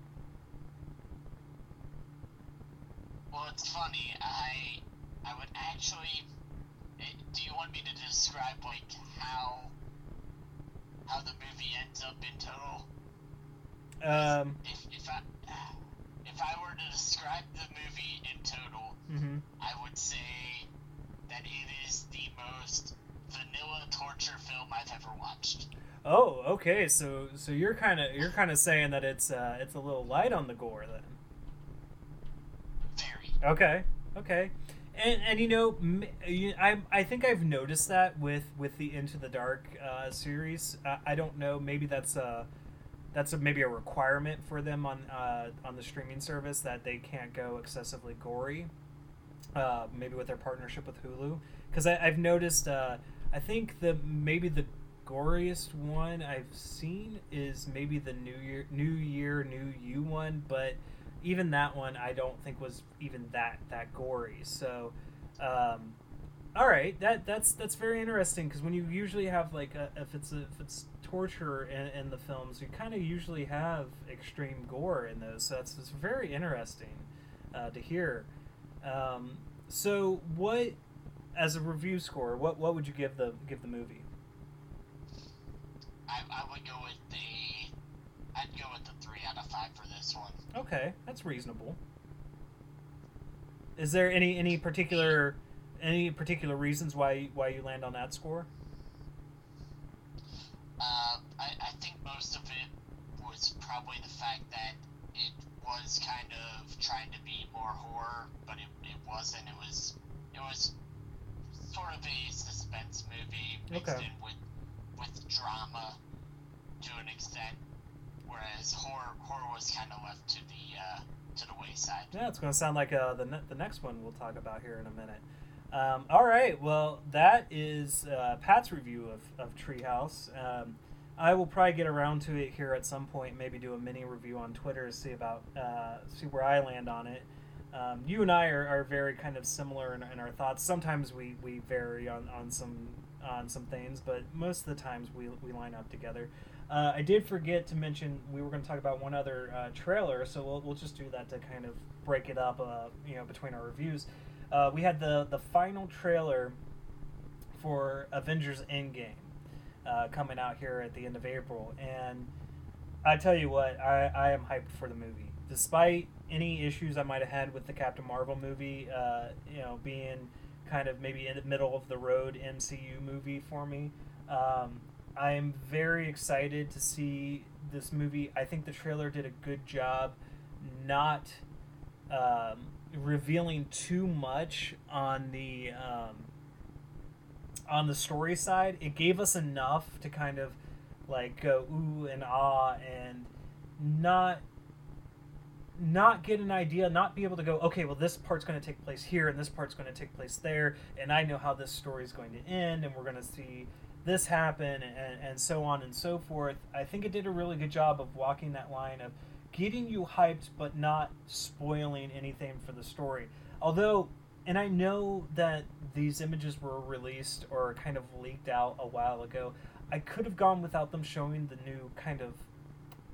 Well, it's funny. I I would actually. eh, Do you want me to describe like how how the movie ends up in total?
um,
If if I if I were to describe the movie in total,
mm-hmm.
I would say that it is the most vanilla torture film I've ever watched.
Oh, okay. So so you're kind of you're kind of saying that it's uh, it's a little light on the gore then.
Very.
Okay. Okay. And and you know, I I think I've noticed that with with the Into the Dark uh, series. I, I don't know. Maybe that's a that's a, maybe a requirement for them on uh, on the streaming service that they can't go excessively gory. Uh, maybe with their partnership with Hulu, because I've noticed. Uh, I think the maybe the goriest one I've seen is maybe the New Year, New Year, New You one, but even that one I don't think was even that that gory. So, um, all right, that that's that's very interesting because when you usually have like a, if it's a, if it's torture in, in the films, you kind of usually have extreme gore in those. So that's, that's very interesting uh, to hear. Um, so what, as a review score, what what would you give the give the movie?
I, I would go with the I'd go with the three out of five for this one.
Okay, that's reasonable. Is there any any particular any particular reasons why why you land on that score?
Uh, I, I think most of it was probably the fact that was kind of trying to be more horror, but it, it wasn't. It was it was sort of a suspense movie mixed
Okay.
in with with drama to an extent, whereas horror horror was kind of left to the uh, to the wayside.
Yeah, it's going to sound like uh, the ne- the next one we'll talk about here in a minute. Um, all right, well that is uh, Pat's review of of Treehouse. Um, I will probably get around to it here at some point. Maybe do a mini review on Twitter to see about uh, see where I land on it. Um, you and I are, are very kind of similar in, in our thoughts. Sometimes we, we vary on, on some on some things, but most of the times we, we line up together. Uh, I did forget to mention we were going to talk about one other uh, trailer, so we'll, we'll just do that to kind of break it up, uh, you know, between our reviews. Uh, we had the the final trailer for Avengers Endgame uh, coming out here at the end of April, and I tell you what, I, I am hyped for the movie. Despite any issues I might have had with the Captain Marvel movie, uh, you know, being kind of maybe in the middle of the road MCU movie for me, um, I am very excited to see this movie. I think the trailer did a good job not um, revealing too much on the um, on the story side. It gave us enough to kind of like go ooh and ah and not not get an idea, not be able to go, okay, well, this part's going to take place here and this part's going to take place there, and I know how this story is going to end, and we're going to see this happen, and, and so on and so forth. I think it did a really good job of walking that line of getting you hyped, but not spoiling anything for the story. Although, and I know that these images were released or kind of leaked out a while ago. I could have gone without them showing the new kind of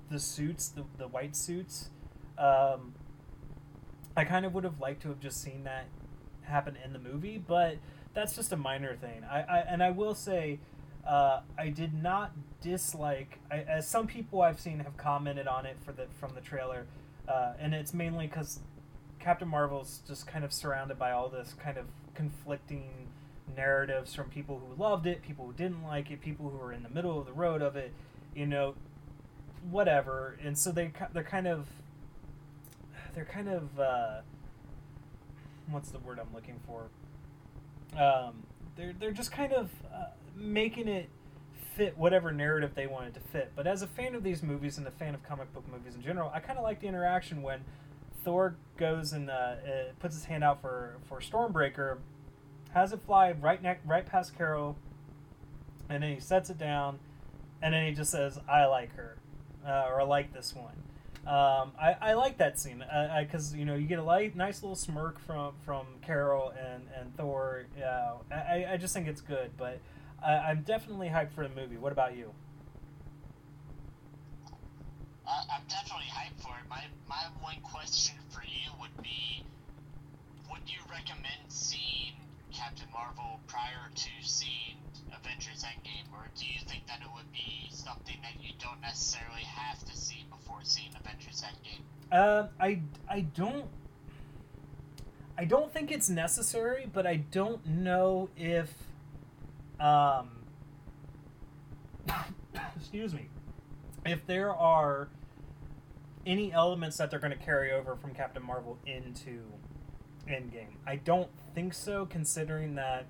the suits, the, the white suits. Um, I kind of would have liked to have just seen that happen in the movie, but that's just a minor thing. I, I and I will say, uh, I did not dislike. I, as some people I've seen have commented on it for the from the trailer, uh, and it's mainly because Captain Marvel's just kind of surrounded by all this kind of conflicting narratives from people who loved it, people who didn't like it, people who were in the middle of the road of it, you know, whatever. And so they they're kind of they're kind of uh, what's the word I'm looking for? Um, they're they're just kind of uh, making it fit whatever narrative they wanted to fit. But as a fan of these movies and a fan of comic book movies in general, I kind of like the interaction when Thor goes and uh, uh, puts his hand out for for Stormbreaker, has it fly right neck right past Carol, and then he sets it down, and then he just says, "I like her," uh, or "I like this one." Um, I, I like that scene because you know you get a light, nice little smirk from from Carol and and Thor. Yeah, I, I just think it's good, but I, I'm definitely hyped for the movie. What about you?
Uh, I'm definitely hyped for it. My my one question for you would be, would you recommend seeing Captain Marvel prior to seeing Avengers Endgame, or do you think that it would be something that you don't necessarily have to see before seeing Avengers Endgame?
Uh, I I don't. I don't think it's necessary, but I don't know if, um, excuse me, if there are any elements that they're going to carry over from Captain Marvel into Endgame. I don't think so, considering that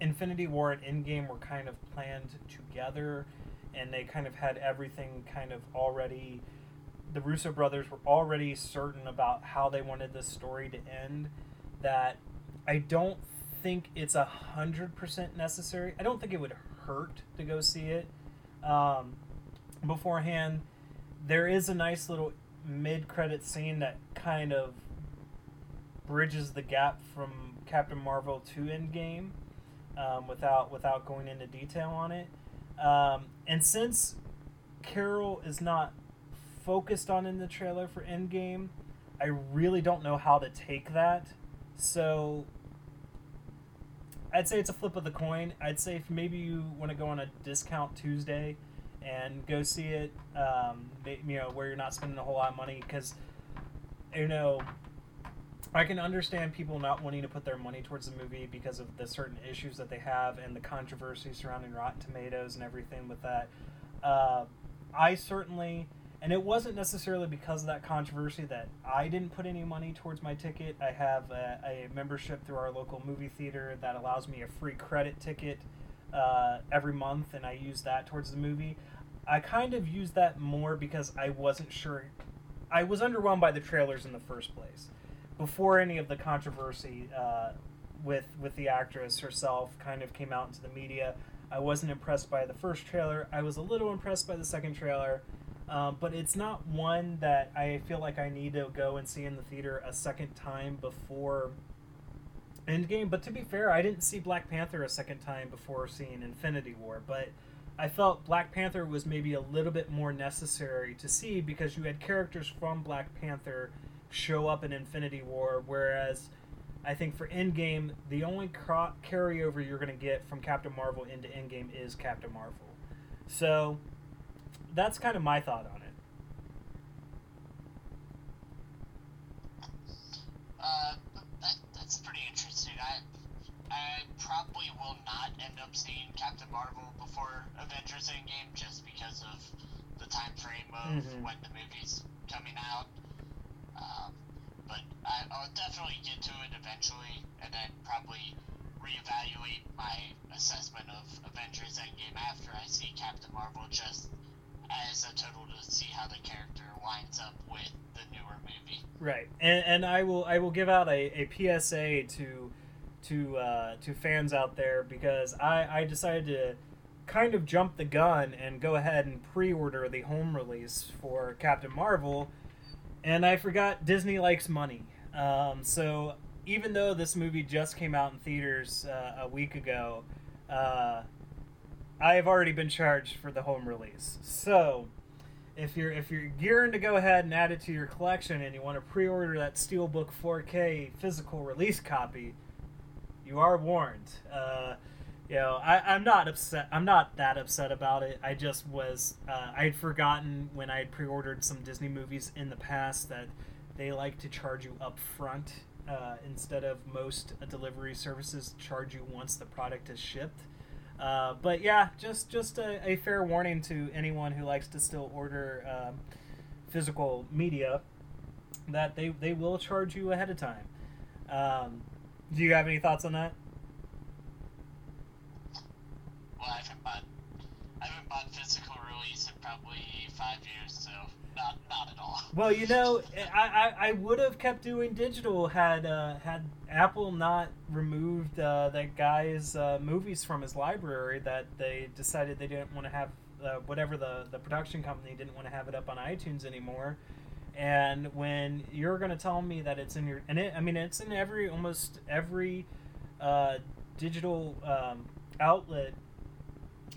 Infinity War and Endgame were kind of planned together, and they kind of had everything kind of already. The Russo brothers were already certain about how they wanted this story to end, that I don't think it's a hundred percent necessary. I don't think it would hurt to go see it um, beforehand. There is a nice little mid-credit scene that kind of bridges the gap from Captain Marvel to Endgame, um, without without going into detail on it. Um, and since Carol is not focused on in the trailer for Endgame, I really don't know how to take that. So I'd say it's a flip of the coin. I'd say if maybe you want to go on a discount Tuesday and go see it, um, you know, where you're not spending a whole lot of money because, you know, I can understand people not wanting to put their money towards the movie because of the certain issues that they have and the controversy surrounding Rotten Tomatoes and everything with that. Uh, I certainly, and it wasn't necessarily because of that controversy that I didn't put any money towards my ticket. I have a, a membership through our local movie theater that allows me a free credit ticket uh, every month, and I use that towards the movie. I kind of used that more because I wasn't sure. I was underwhelmed by the trailers in the first place before any of the controversy uh, with with the actress herself kind of came out into the media. I wasn't impressed by the first trailer. I was a little impressed by the second trailer, um, but it's not one that I feel like I need to go and see in the theater a second time before Endgame. But to be fair, I didn't see Black Panther a second time before seeing Infinity War, but. I felt Black Panther was maybe a little bit more necessary to see because you had characters from Black Panther show up in Infinity War, whereas I think for Endgame, the only cro- carryover you're going to get from Captain Marvel into Endgame is Captain Marvel. So that's kind of my thought on it.
Uh, that, that's pretty interesting. I I probably will not end up seeing Captain Marvel before Avengers Endgame just because of the time frame of
Mhm.
when the movie's coming out. Um, but I, I'll definitely get to it eventually, and then probably reevaluate my assessment of Avengers Endgame after I see Captain Marvel, just as a total to see how the character lines up with the newer movie.
Right, and, and I will I will give out a, a PSA to to uh, to fans out there because I, I decided to kind of jump the gun and go ahead and pre-order the home release for Captain Marvel, and I forgot Disney likes money. Um, so even though this movie just came out in theaters uh, a week ago, uh, I have already been charged for the home release. So if you're if you're gearing to go ahead and add it to your collection and you want to pre-order that Steelbook 4K physical release copy, you are warned. Uh, you know, I, I'm not upset. I'm not that upset about it. I just was. Uh, I had forgotten when I had pre-ordered some Disney movies in the past that they like to charge you up front uh, instead of most delivery services charge you once the product is shipped. Uh, but yeah, just just a, a, fair warning to anyone who likes to still order um, physical media that they, they will charge you ahead of time. Um, do you have any thoughts on that?
Well, I haven't bought I haven't bought physical release in probably five years, so not not at all.
Well, you know, I, I, I would have kept doing digital had uh, had Apple not removed uh, that guy's uh, movies from his library that they decided they didn't want to have uh, whatever the the production company didn't want to have it up on iTunes anymore. And when you're to tell me that it's in your and it I mean it's in every almost every uh, digital um, outlet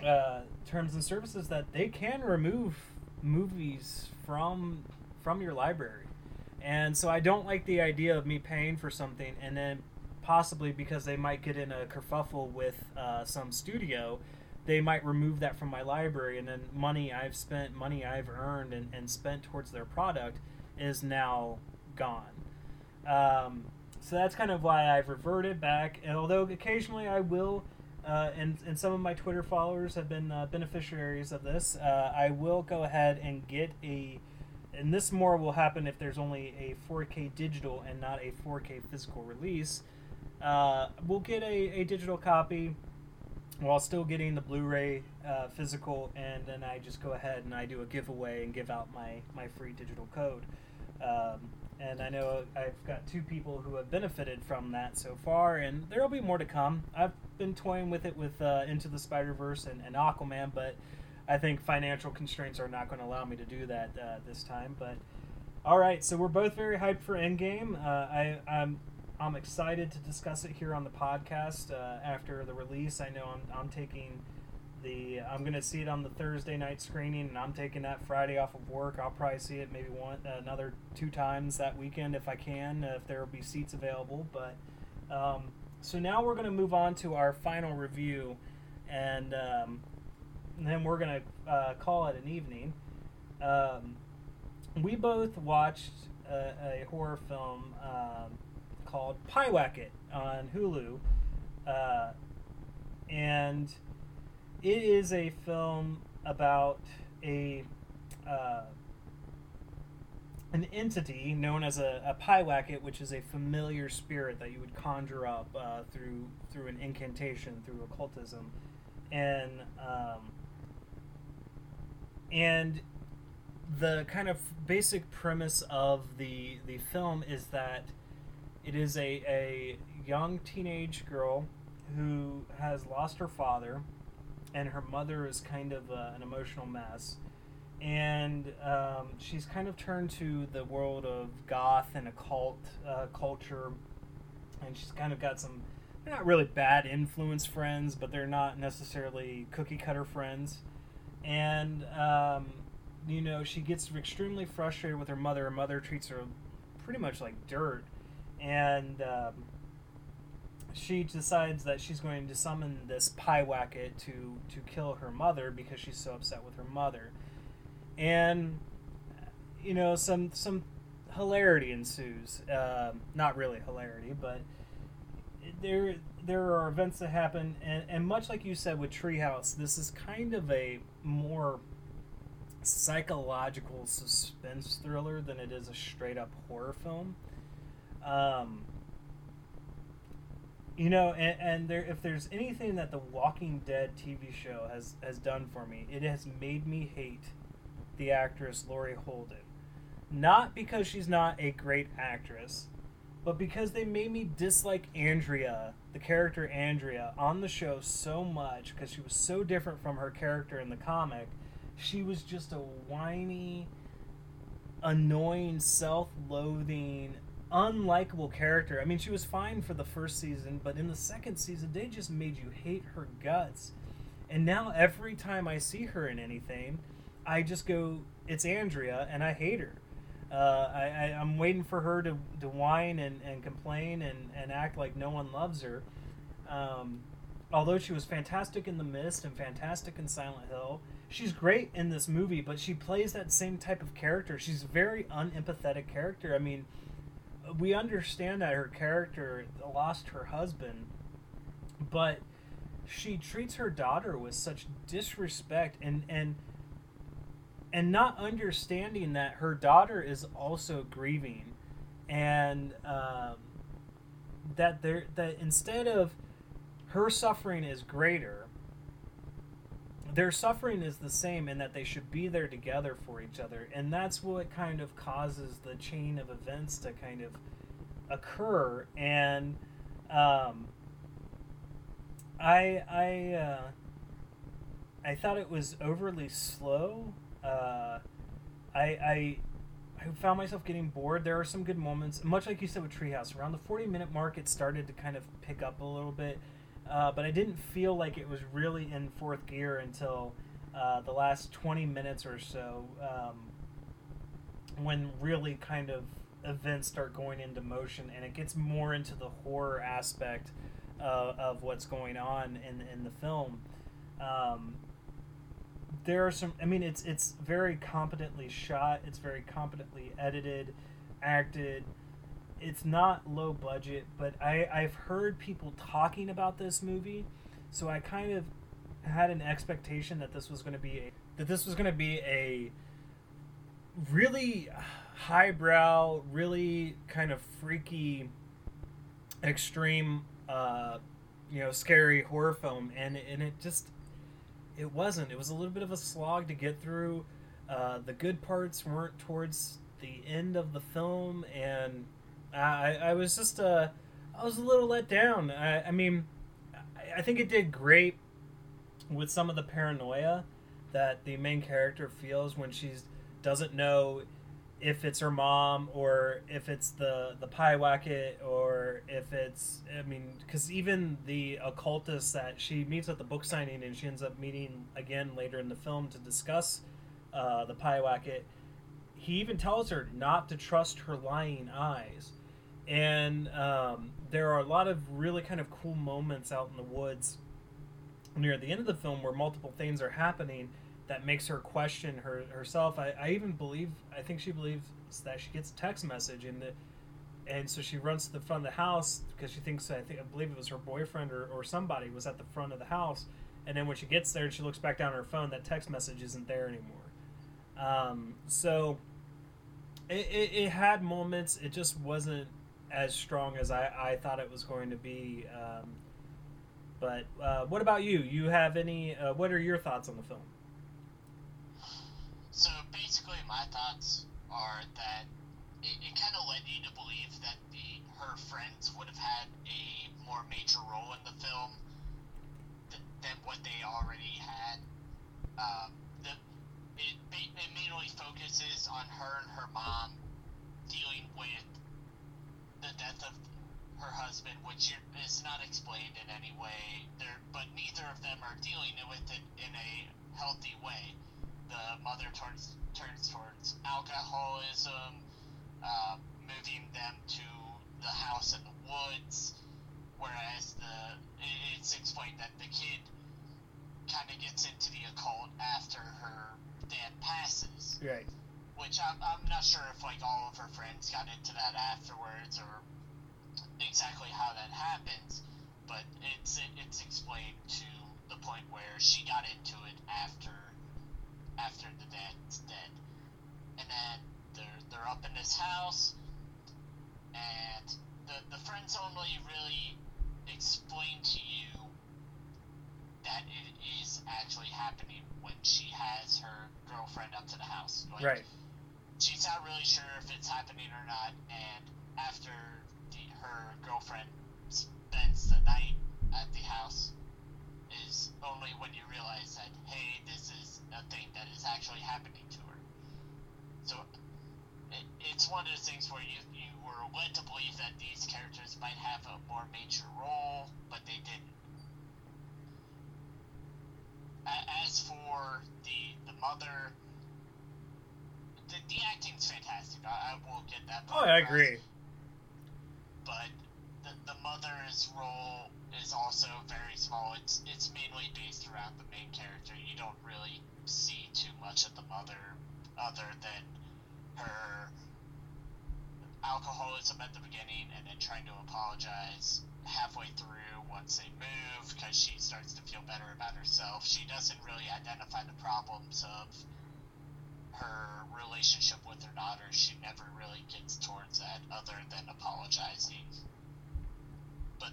uh, terms and services that they can remove movies from from your library. And so I don't like the idea of me paying for something and then possibly because they might get in a kerfuffle with uh, some studio, they might remove that from my library and then money I've spent, money I've earned and, and spent towards their product is now gone. Um, so that's kind of why I've reverted back. And although occasionally I will uh, and, and some of my Twitter followers have been uh, beneficiaries of this. Uh, I will go ahead and get a, and this more will happen if there's only a 4K digital and not a 4K physical release. Uh, we'll get a, a digital copy while still getting the Blu-ray uh, physical, and then I just go ahead and I do a giveaway and give out my, my free digital code. Um, and I know I've got two people who have benefited from that so far, and there will be more to come. I've been toying with it with uh, Into the Spider Verse and, and, Aquaman, but I think financial constraints are not going to allow me to do that uh, this time. But all right, so we're both very hyped for Endgame. Uh, I, I'm I'm excited to discuss it here on the podcast uh, after the release. I know I'm, I'm taking the I'm gonna see it on the Thursday night screening, and I'm taking that Friday off of work. I'll probably see it maybe one another two times that weekend if I can, if there will be seats available. But um, so now we're gonna move on to our final review, and, um, and then we're gonna uh, call it an evening. Um, we both watched a, a horror film called Pyewacket on Hulu, uh, and it is a film about a uh, an entity known as a, a Pyewacket, which is a familiar spirit that you would conjure up uh, through through an incantation, through occultism, and um, and the kind of basic premise of the the film is that it is a, a young teenage girl who has lost her father and her mother is kind of uh, an emotional mess. And um, she's kind of turned to the world of goth and occult uh, culture, and she's kind of got some. They're not really bad influence friends, but they're not necessarily cookie cutter friends. And um, you know, she gets extremely frustrated with her mother. Her mother treats her pretty much like dirt, and um, she decides that she's going to summon this Pyewacket to to kill her mother because she's so upset with her mother, and you know some some hilarity ensues. Uh, not really hilarity, but there there are events that happen, and, and much like you said with Treehouse, this is kind of a more psychological suspense thriller than it is a straight up horror film. Um, you know, and, and there, if there's anything that the Walking Dead TV show has has done for me, it has made me hate the actress Laurie Holden. Not because she's not a great actress, but because they made me dislike Andrea, the character Andrea, on the show so much because she was so different from her character in the comic. She was just a whiny, annoying, self loathing, unlikable character. I mean, she was fine for the first season, but in the second season, they just made you hate her guts. And now every time I see her in anything, I just go, "It's Andrea," and I hate her. Uh, I, I, am waiting for her to, to whine and, and complain and, and act like no one loves her. Um, although she was fantastic in The Mist and fantastic in Silent Hill, she's great in this movie, but she plays that same type of character. She's a very unempathetic character. I mean, we understand that her character lost her husband, but she treats her daughter with such disrespect and and and not understanding that her daughter is also grieving and um, that there that instead of her suffering is greater their suffering is the same in that they should be there together for each other and that's what kind of causes the chain of events to kind of occur and um, i i uh, i thought it was overly slow uh, i i I found myself getting bored. There are some good moments, much like you said with Treehouse. Around the 40 minute mark, it started to kind of pick up a little bit uh, but I didn't feel like it was really in fourth gear until uh, the last 20 minutes or so, um, when really kind of events start going into motion and it gets more into the horror aspect uh, of what's going on in in the film. Um, there are some. I mean, it's it's very competently shot. It's very competently edited, acted it's not low budget, but I, I've heard people talking about this movie, so I kind of had an expectation that this was going to be a, that this was going to be a really highbrow, really kind of freaky, extreme, uh, you know, scary horror film, and and it just it wasn't. It was a little bit of a slog to get through. Uh, the good parts weren't towards the end of the film, and I, I was just uh, I was a little let down. I, I mean, I, I think it did great with some of the paranoia that the main character feels when she doesn't know if it's her mom or if it's the the Pyewacket or if it's I mean because even the occultist that she meets at the book signing and she ends up meeting again later in the film to discuss uh, the Pyewacket, he even tells her not to trust her lying eyes. And um, there are a lot of really kind of cool moments out in the woods near the end of the film where multiple things are happening that makes her question her herself. I, I even believe I think she believes that she gets a text message and the and so she runs to the front of the house because she thinks I think I believe it was her boyfriend or, or somebody was at the front of the house and then when she gets there and she looks back down at her phone that text message isn't there anymore. Um, so it, it, it, had moments it just wasn't as strong as I, I thought it was going to be. Um, but uh, what about you? You have any? Uh, what are your thoughts on the film?
So basically, my thoughts are that it, it kind of led you to believe that the her friends would have had a more major role in the film th- than what they already had. Um, the it, it mainly focuses on her and her mom dealing with the death of her husband, which is not explained in any way. There, but neither of them are dealing with it in a healthy way the mother turns turns towards alcoholism, uh, moving them to the house in the woods, whereas the it's explained that the kid kind of gets into the occult after her dad passes.
Right.
Which I'm, I'm not sure if like all of her friends got into that afterwards or exactly how that happens, but it's it, it's explained to the point where she got into it after after the dad's dead. And then they're they're up in this house, and the the friends only really explain to you that it is actually happening when she has her girlfriend up to the house.
Like, right.
She's not really sure if it's happening or not, and after the, her girlfriend spends the night at the house, is only when you realize that hey, this is a thing that is actually happening to her. So it, it's one of those things where you you were led to believe that these characters might have a more major role, but they didn't. As for the the mother, the, the acting's fantastic. I, I will get that.
Oh, I agree.
But the the mother's role is also very small. It's it's mainly based around the main character. You don't really see too much of the mother other than her alcoholism at the beginning and then trying to apologize halfway through once they move because she starts to feel better about herself. She doesn't really identify the problems of her relationship with her daughter. She never really gets towards that other than apologizing. But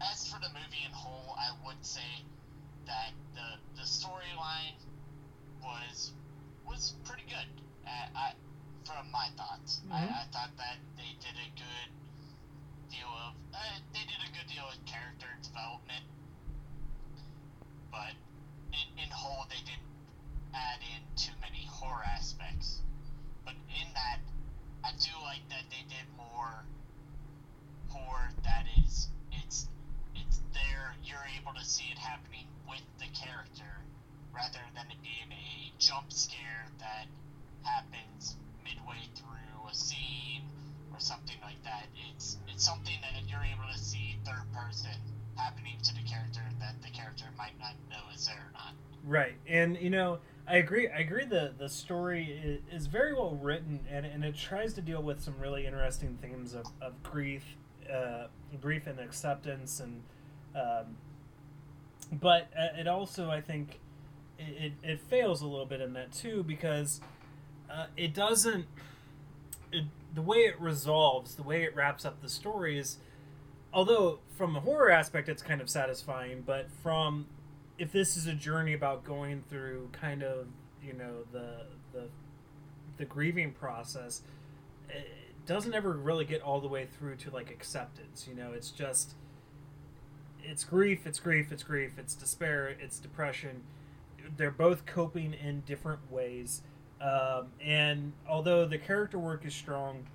as for the movie in whole, I would say that the the storyline was was pretty good. Uh, I, from my thoughts, mm-hmm. I, I, thought that they did a good deal of uh, they did a good deal of character development, but in, in whole they didn't add in too many horror aspects. But in that, I do like that they did more horror that is it's it's there. You're able to see it happening with the character rather than it being a jump scare that happens midway through a scene or something like that. It's it's something that you're able to see third person happening to the character that the character might not know is there or not.
Right, and you know. I agree. I agree. The the story is, very well written, and, and it tries to deal with some really interesting themes of, of grief uh, grief and acceptance, and um, but uh, it also I think it, it, it, fails a little bit in that too because uh, it doesn't it, the way it resolves, the way it wraps up the story is, although from a horror aspect it's kind of satisfying, but from if this is a journey about going through kind of you know the the the grieving process it doesn't ever really get all the way through to like acceptance. You know, it's just it's grief, it's grief, it's grief, it's despair, it's depression. They're both coping in different ways, um, and although the character work is strong,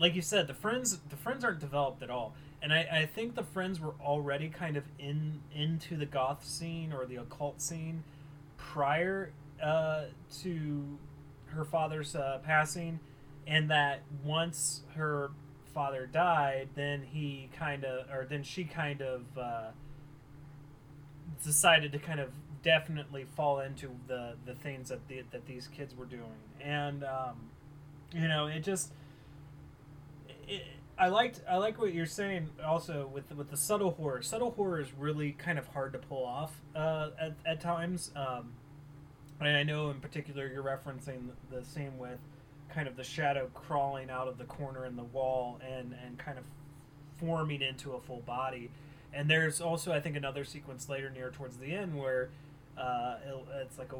like you said, the friends the friends aren't developed at all. And I, I think the friends were already kind of in into the goth scene or the occult scene prior uh, to her father's uh, passing, and that once her father died, then he kind of, or then she kind of uh, decided to kind of definitely fall into the the things that the, that these kids were doing, and um, you know, it just. It, I liked I like what you're saying also with with the subtle horror. Subtle horror is really kind of hard to pull off uh, at, at times. Um, and I know in particular you're referencing the same with kind of the shadow crawling out of the corner in the wall and and kind of forming into a full body. And there's also I think another sequence later near towards the end where uh, it, it's like a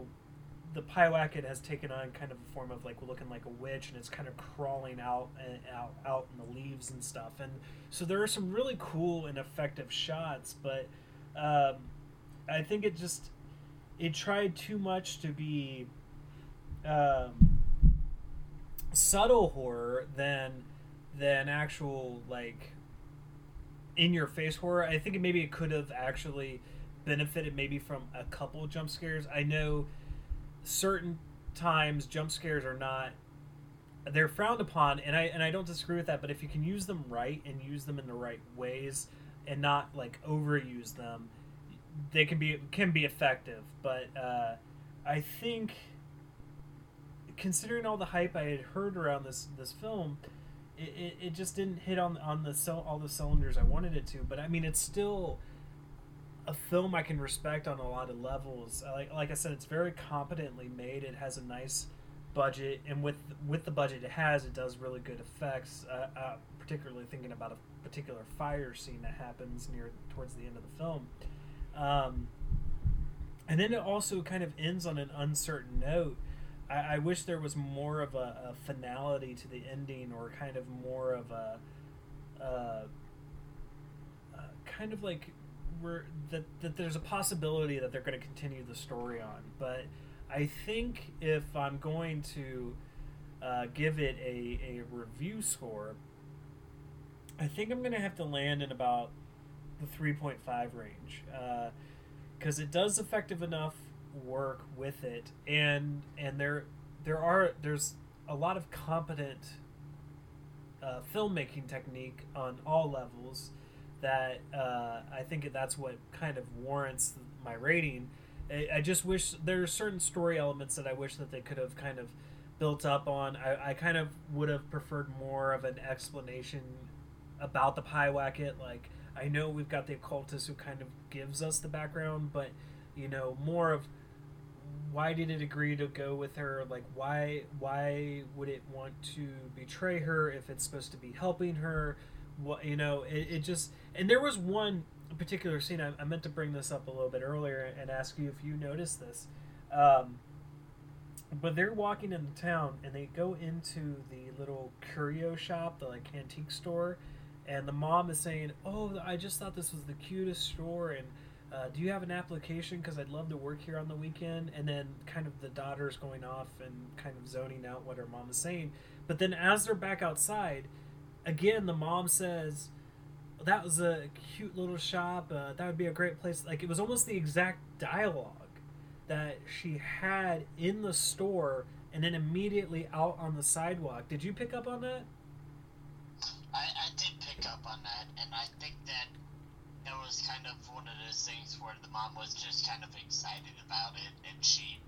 the Pyewacket has taken on kind of a form of like looking like a witch, and it's kind of crawling out and out out in the leaves and stuff. And so there are some really cool and effective shots, but um, I think it just it tried too much to be um, subtle horror than than actual like in your face horror. I think maybe it could have actually benefited maybe from a couple jump scares. I know certain times jump scares are not they're frowned upon and I and I don't disagree with that, but if you can use them right and use them in the right ways and not like overuse them, they can be can be effective. But uh, I think considering all the hype I had heard around this this film, it, it, it just didn't hit on on the all the cylinders I wanted it to. But I mean, it's still a film I can respect on a lot of levels. Like like I said, it's very competently made. It has a nice budget, and with with the budget it has, it does really good effects. Uh, uh, particularly thinking about a particular fire scene that happens near towards the end of the film. Um, and then it also kind of ends on an uncertain note. I, I wish there was more of a, a, finality to the ending, or kind of more of a, uh, uh, kind of like we're that that there's a possibility that they're going to continue the story on. But I think if I'm going to uh, give it a, a review score, I think I'm going to have to land in about the 3.5 range because uh, it does effective enough work with it, and and there there are there's a lot of competent uh, filmmaking technique on all levels that uh, I think that's what kind of warrants my rating. I, I, just wish there are certain story elements that I wish that they could have kind of built up on. I, I kind of would have preferred more of an explanation about the Pyewacket. Like I know we've got the occultist who kind of gives us the background, but you know more of why did it agree to go with her like why why would it want to betray her if it's supposed to be helping her what you know it, it just and there was one particular scene I, I, meant to bring this up a little bit earlier and ask you if you noticed this um, but they're walking in the town and they go into the little curio shop the like antique store and the mom is saying oh i just thought this was the cutest store and uh, do you have an application? Because i'd love to work here on the weekend and then kind of the daughter's going off and kind of zoning out what her mom is saying but then as they're back outside again, the mom says, that was a cute little shop. Uh, that would be a great place. Like, it was almost the exact dialogue that she had in the store and then immediately out on the sidewalk. Did you pick up on that?
I, I did pick up on that, and I think that it was kind of one of those things where the mom was just kind of excited about it, and she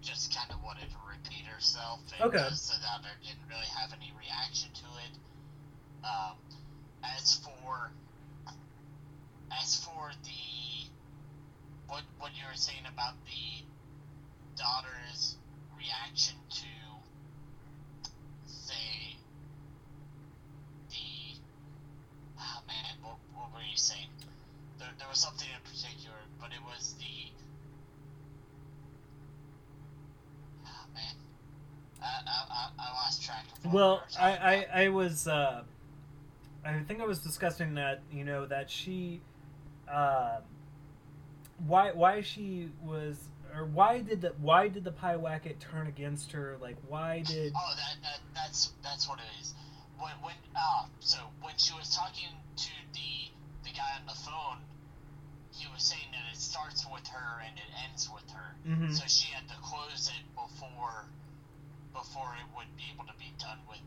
just kind of wanted to repeat herself. And
okay.
So that didn't really have any reaction to it. Um, as for as for the what what you were saying about the daughter's reaction to say the oh man what, what were you saying there, there was something in particular but it was the oh man uh, lost track of.
Well, I, I, I was, uh, I think I was discussing that you know that she, uh, why why she was or why did the why did the Pyewacket turn against her? Like why did?
Oh, that, that that's that's what it is. When when uh, so when she was talking to the the guy on the phone, he was saying that it starts with her and it ends with her.
Mhm.
So she had to close it before before it would be able to be done with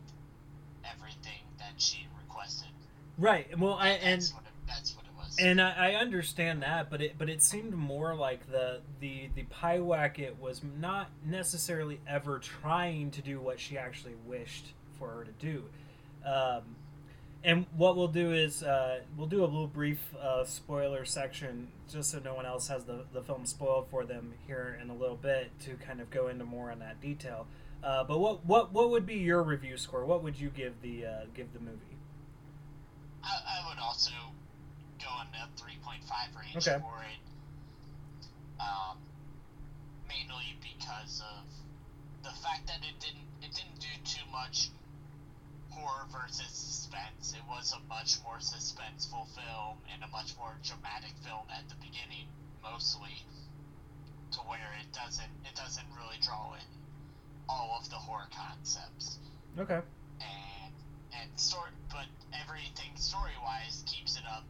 everything that she requested.
Right. Well, I and
that's what it, that's what it was.
and I, I understand that, but it but it seemed more like the the the Pyewacket was not necessarily ever trying to do what she actually wished for her to do. Um, and what we'll do is uh, we'll do a little brief uh, spoiler section just so no one else has the, the film spoiled for them here in a little bit to kind of go into more on that detail. Uh, but what, what what would be your review score? What would you give the uh, give the movie?
I, I would also go in the 3.5 range
Okay.
for it. Um, mainly because of the fact that it didn't it didn't do too much horror versus suspense. It was a much more suspenseful film and a much more dramatic film at the beginning, mostly, to where it doesn't it doesn't really draw in all of the horror concepts
Okay.
and and sort, but everything story wise keeps it up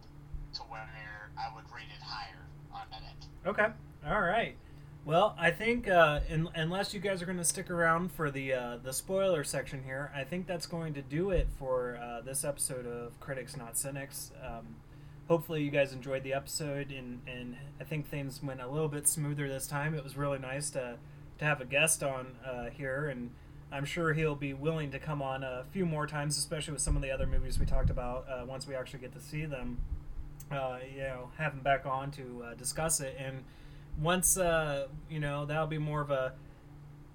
to where I would rate it higher on that end.
Okay. All right. Well, I think uh, in, unless you guys are going to stick around for the uh, the spoiler section here, I think that's going to do it for uh, this episode of Critics Not Cynics. Um, hopefully, you guys enjoyed the episode, and, and I think things went a little bit smoother this time. It was really nice to to have a guest on uh, here, and I'm sure he'll be willing to come on a few more times, especially with some of the other movies we talked about. Uh, once we actually get to see them, uh, you know, have him back on to uh, discuss it, and once uh, you know that'll be more of a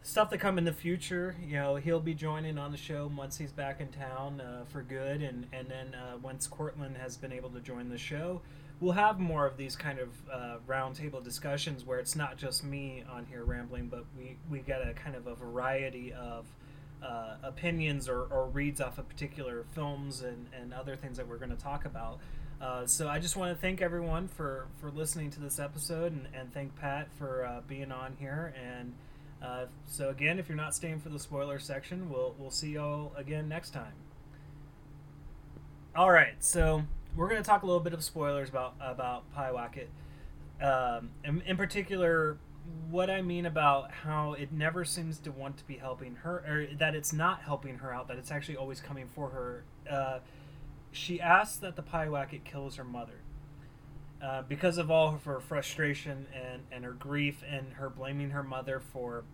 stuff that come in the future. You know, he'll be joining on the show once he's back in town uh, for good, and and then once Cortland has been able to join the show, we'll have more of these kind of uh, roundtable discussions where it's not just me on here rambling, but we we get a kind of a variety of. Uh, opinions or, or reads off of particular films and, and other things that we're going to talk about. Uh, so I just want to thank everyone for, for listening to this episode and, and thank Pat for uh, being on here. And uh, so again, if you're not staying for the spoiler section, we'll we'll see y'all again next time. All right, so we're going to talk a little bit of spoilers about about Pyewacket. Um, in, in particular, what I mean about how it never seems to want to be helping her, or that it's not helping her out, that it's actually always coming for her. Uh, she asks that the Pyewacket kills her mother. Uh, because of all of her frustration and, and her grief and her blaming her mother for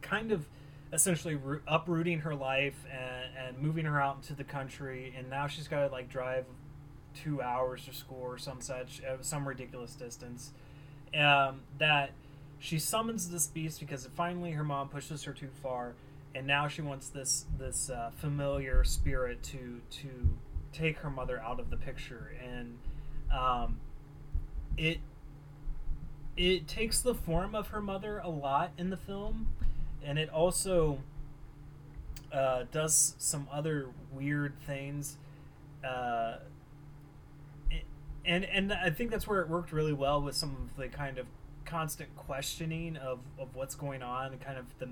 kind of essentially uprooting her life and, and moving her out into the country and now she's got to like drive two hours to school or some such uh, some ridiculous distance um, that she summons this beast because finally her mom pushes her too far and now she wants this this uh, familiar spirit to to take her mother out of the picture. And um, it it takes the form of her mother a lot in the film and it also uh, does some other weird things uh, and and I think that's where it worked really well with some of the kind of constant questioning of, of what's going on and kind of the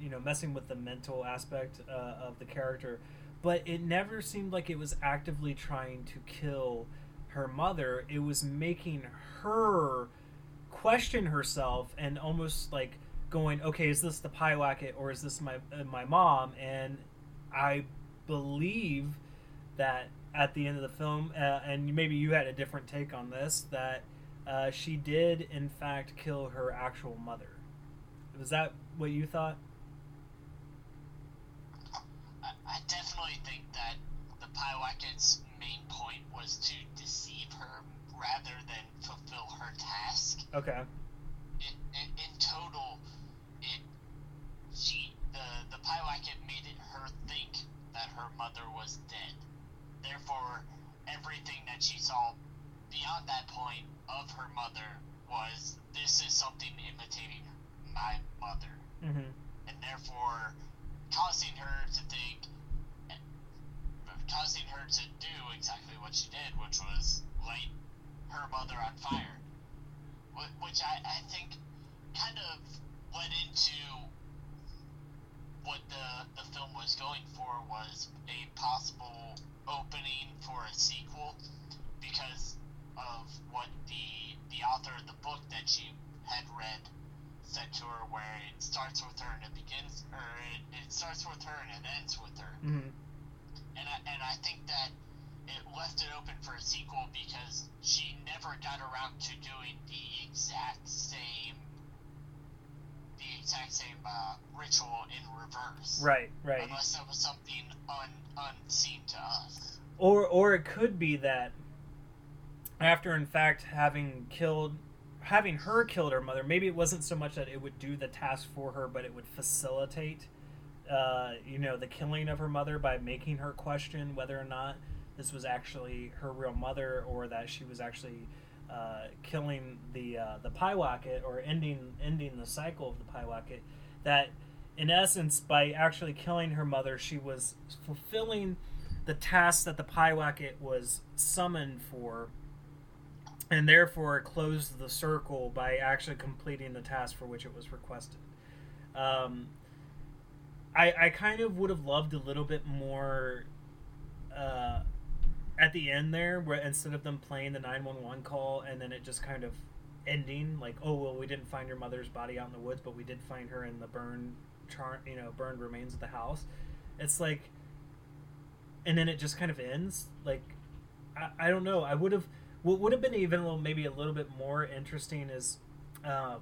you know messing with the mental aspect uh, of the character. But it never seemed like it was actively trying to kill her mother. It was making her question herself and almost like going okay is this the Pyewacket or is this my uh, my mom? And i believe that at the end of the film uh, and maybe you had a different take on this that uh, she did in fact kill her actual mother was that what you thought
I, I definitely think that the Pyewacket's main point was to deceive her rather than fulfill her task.
okay
In, in, in total, it she the the Pyewacket made it her think that her mother was dead. Therefore, everything that she saw beyond that point of her mother was this is something imitating my mother
mm-hmm.
and therefore causing her to think, causing her to do exactly what she did, which was light her mother on fire. Which I, I think kind of led into what the, the film was going for was a possible opening for a sequel because of what the the author of the book that she had read said to her where it starts with her and it begins or it, it starts with her and it ends with her
mm-hmm.
and I, and I think that it left it open for a sequel because she never got around to doing the exact same the exact same uh, ritual in reverse.
Right right.
Unless that was something un, unseen to us.
Or or it could be that after in fact having killed having her killed her mother maybe it wasn't so much that it would do the task for her but it would facilitate uh, you know the killing of her mother by making her question whether or not this was actually her real mother or that she was actually uh, killing the uh, the Pyewacket or ending ending the cycle of the Pyewacket that in essence by actually killing her mother she was fulfilling the task that the Pyewacket was summoned for and therefore closed the circle by actually completing the task for which it was requested. Um, I, I kind of would have loved a little bit more uh, at the end there, where instead of them playing the 911 call and then it just kind of ending, like, oh, well, we didn't find your mother's body out in the woods, but we did find her in the burned, char- you know, burned remains of the house. It's like, and then it just kind of ends. Like, I, I don't know. I would have what would have been even a little, maybe a little bit more interesting is, um,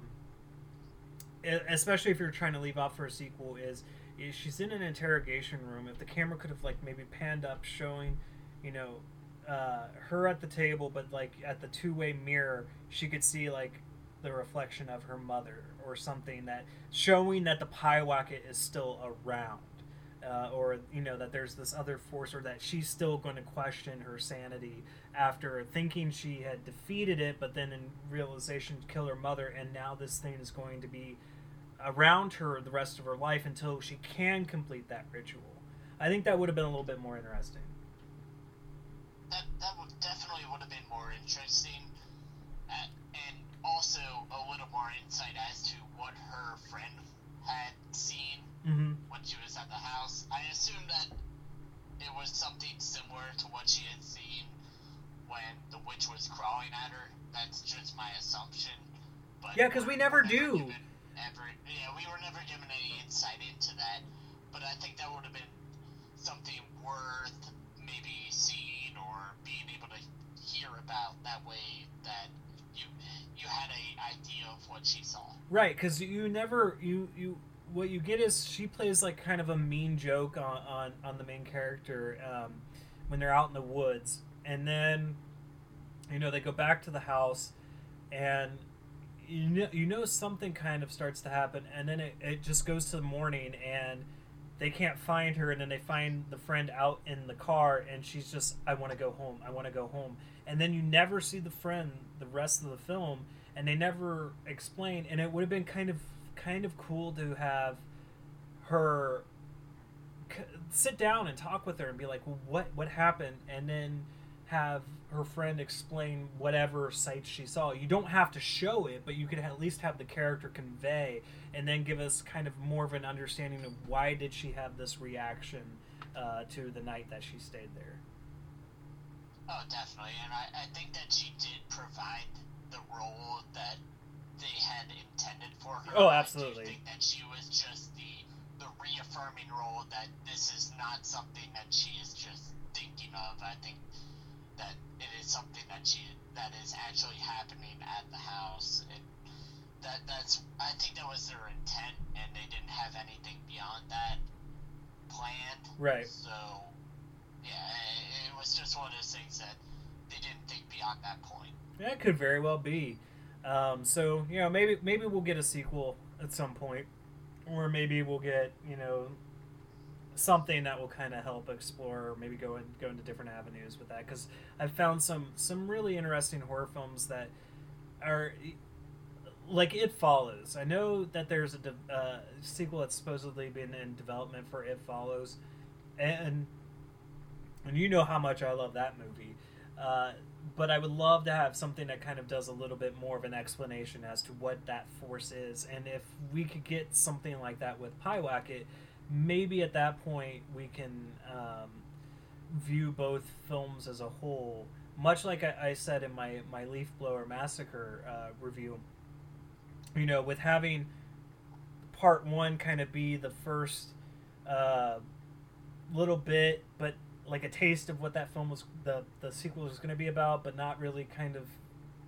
especially if you're trying to leave off for a sequel, is she's in an interrogation room. If the camera could have like maybe panned up, showing, you know, uh, her at the table, but like at the two-way mirror, she could see like the reflection of her mother or something that showing that the Pyewacket is still around. Uh, or you know that there's this other force or that she's still going to question her sanity after thinking she had defeated it, but then in realization to kill her mother, and now this thing is going to be around her the rest of her life until she can complete that ritual. I think that would have been a little bit more interesting.
That that would definitely would have been more interesting, uh, and also a little more insight as to what her friend had seen
mm-hmm.
when she was at the house. I assume that it was something similar to what she had seen when the witch was crawling at her. That's just my assumption. But
yeah, because we never do.
Ever, yeah, we were never given any insight into that. But I think that would have been something worth maybe seeing or being able to hear about. That way, that you you had a idea of what she saw.
Right, because you never you you what you get is she plays like kind of a mean joke on on, on the main character um, when they're out in the woods and then you know they go back to the house and you know, you know something kind of starts to happen and then it, it just goes to the morning and they can't find her and then they find the friend out in the car and she's just i want to go home i want to go home and then you never see the friend the rest of the film and they never explain and it would have been kind of kind of cool to have her sit down and talk with her and be like well, what what happened and then have her friend explain whatever sights she saw. You don't have to show it, but you could at least have the character convey and then give us kind of more of an understanding of why did she have this reaction uh, to the night that she stayed there.
Oh, definitely, and I, I think that she did provide the role that they had intended for her.
Oh, absolutely.
I think that she was just the the reaffirming role that this is not something that she is just thinking of. I think that it is something that she that is actually happening at the house and that that's I think that was their intent and they didn't have anything beyond that planned.
Right.
So yeah, it, was just one of those things that they didn't think beyond that point.
That could very well be. Um, so you know, maybe maybe we'll get a sequel at some point, or maybe we'll get you know something that will kind of help explore or maybe go and go into different avenues with that because I've found some some really interesting horror films that are like it follows. I know that there's a de- uh, sequel that's supposedly been in development for It Follows, and and you know how much I love that movie. Uh, but I would love to have something that kind of does a little bit more of an explanation as to what that force is, and if we could get something like that with Pyewacket, maybe at that point we can um, view both films as a whole. Much like I, I said in my my Leaf Blower Massacre uh, review, you know, with having part one kind of be the first uh, little bit, but like a taste of what that film was the the sequel was going to be about, but not really kind of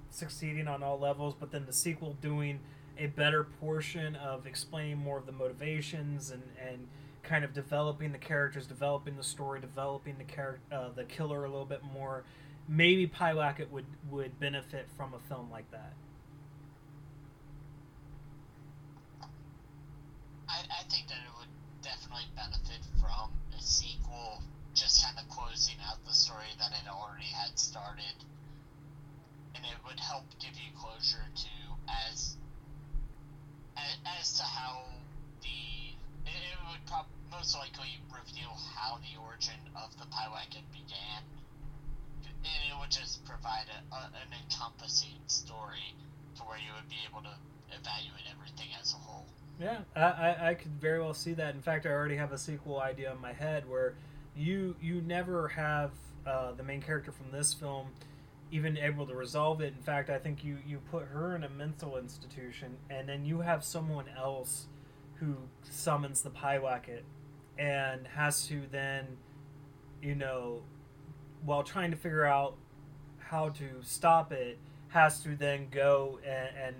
succeeding on all levels. But then the sequel doing a better portion of explaining more of the motivations and and kind of developing the characters, developing the story, developing the character, uh, the killer a little bit more. Maybe Pyewacket would would benefit from a film like that.
I, I think that it would definitely benefit from a sequel just kind of closing out the story that it already had started. And it would help give you closure to as as, to how the it, it would prob- most likely reveal how the origin of the Pyewacket began. And it would just provide a, a, an encompassing story to where you would be able to evaluate everything as a whole.
Yeah, I, I, I could very well see that. In fact, I already have a sequel idea in my head where you you never have uh, the main character from this film even able to resolve it. In fact, I think you you put her in a mental institution, and then you have someone else who summons the Pyewacket and has to then, you know, while trying to figure out how to stop it, has to then go and, and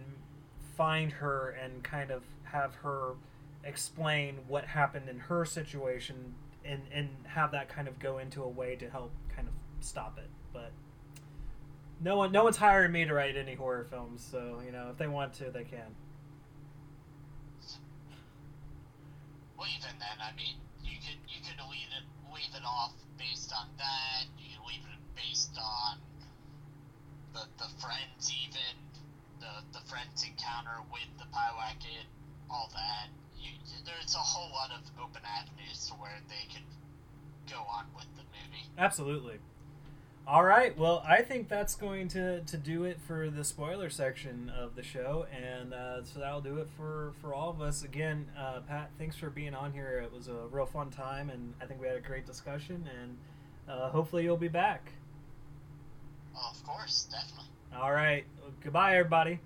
find her and kind of have her explain what happened in her situation and and have that kind of go into a way to help kind of stop it. But no one no one's hiring me to write any horror films, so you know if they want to, they can.
Well, even then, I mean, you could you could leave it leave it off based on that. You could leave it based on the the friends, even the the friends encounter with the Pyewacket, all that. You, there's a whole lot of open avenues to where they could go on with the movie.
Absolutely. All right. Well, I think that's going to, to do it for the spoiler section of the show, and uh, so that'll do it for, for all of us. Again, uh, Pat, thanks for being on here. It was a real fun time, and I think we had a great discussion. And uh, hopefully, you'll be back.
Oh, of course, definitely.
All right. Goodbye, everybody.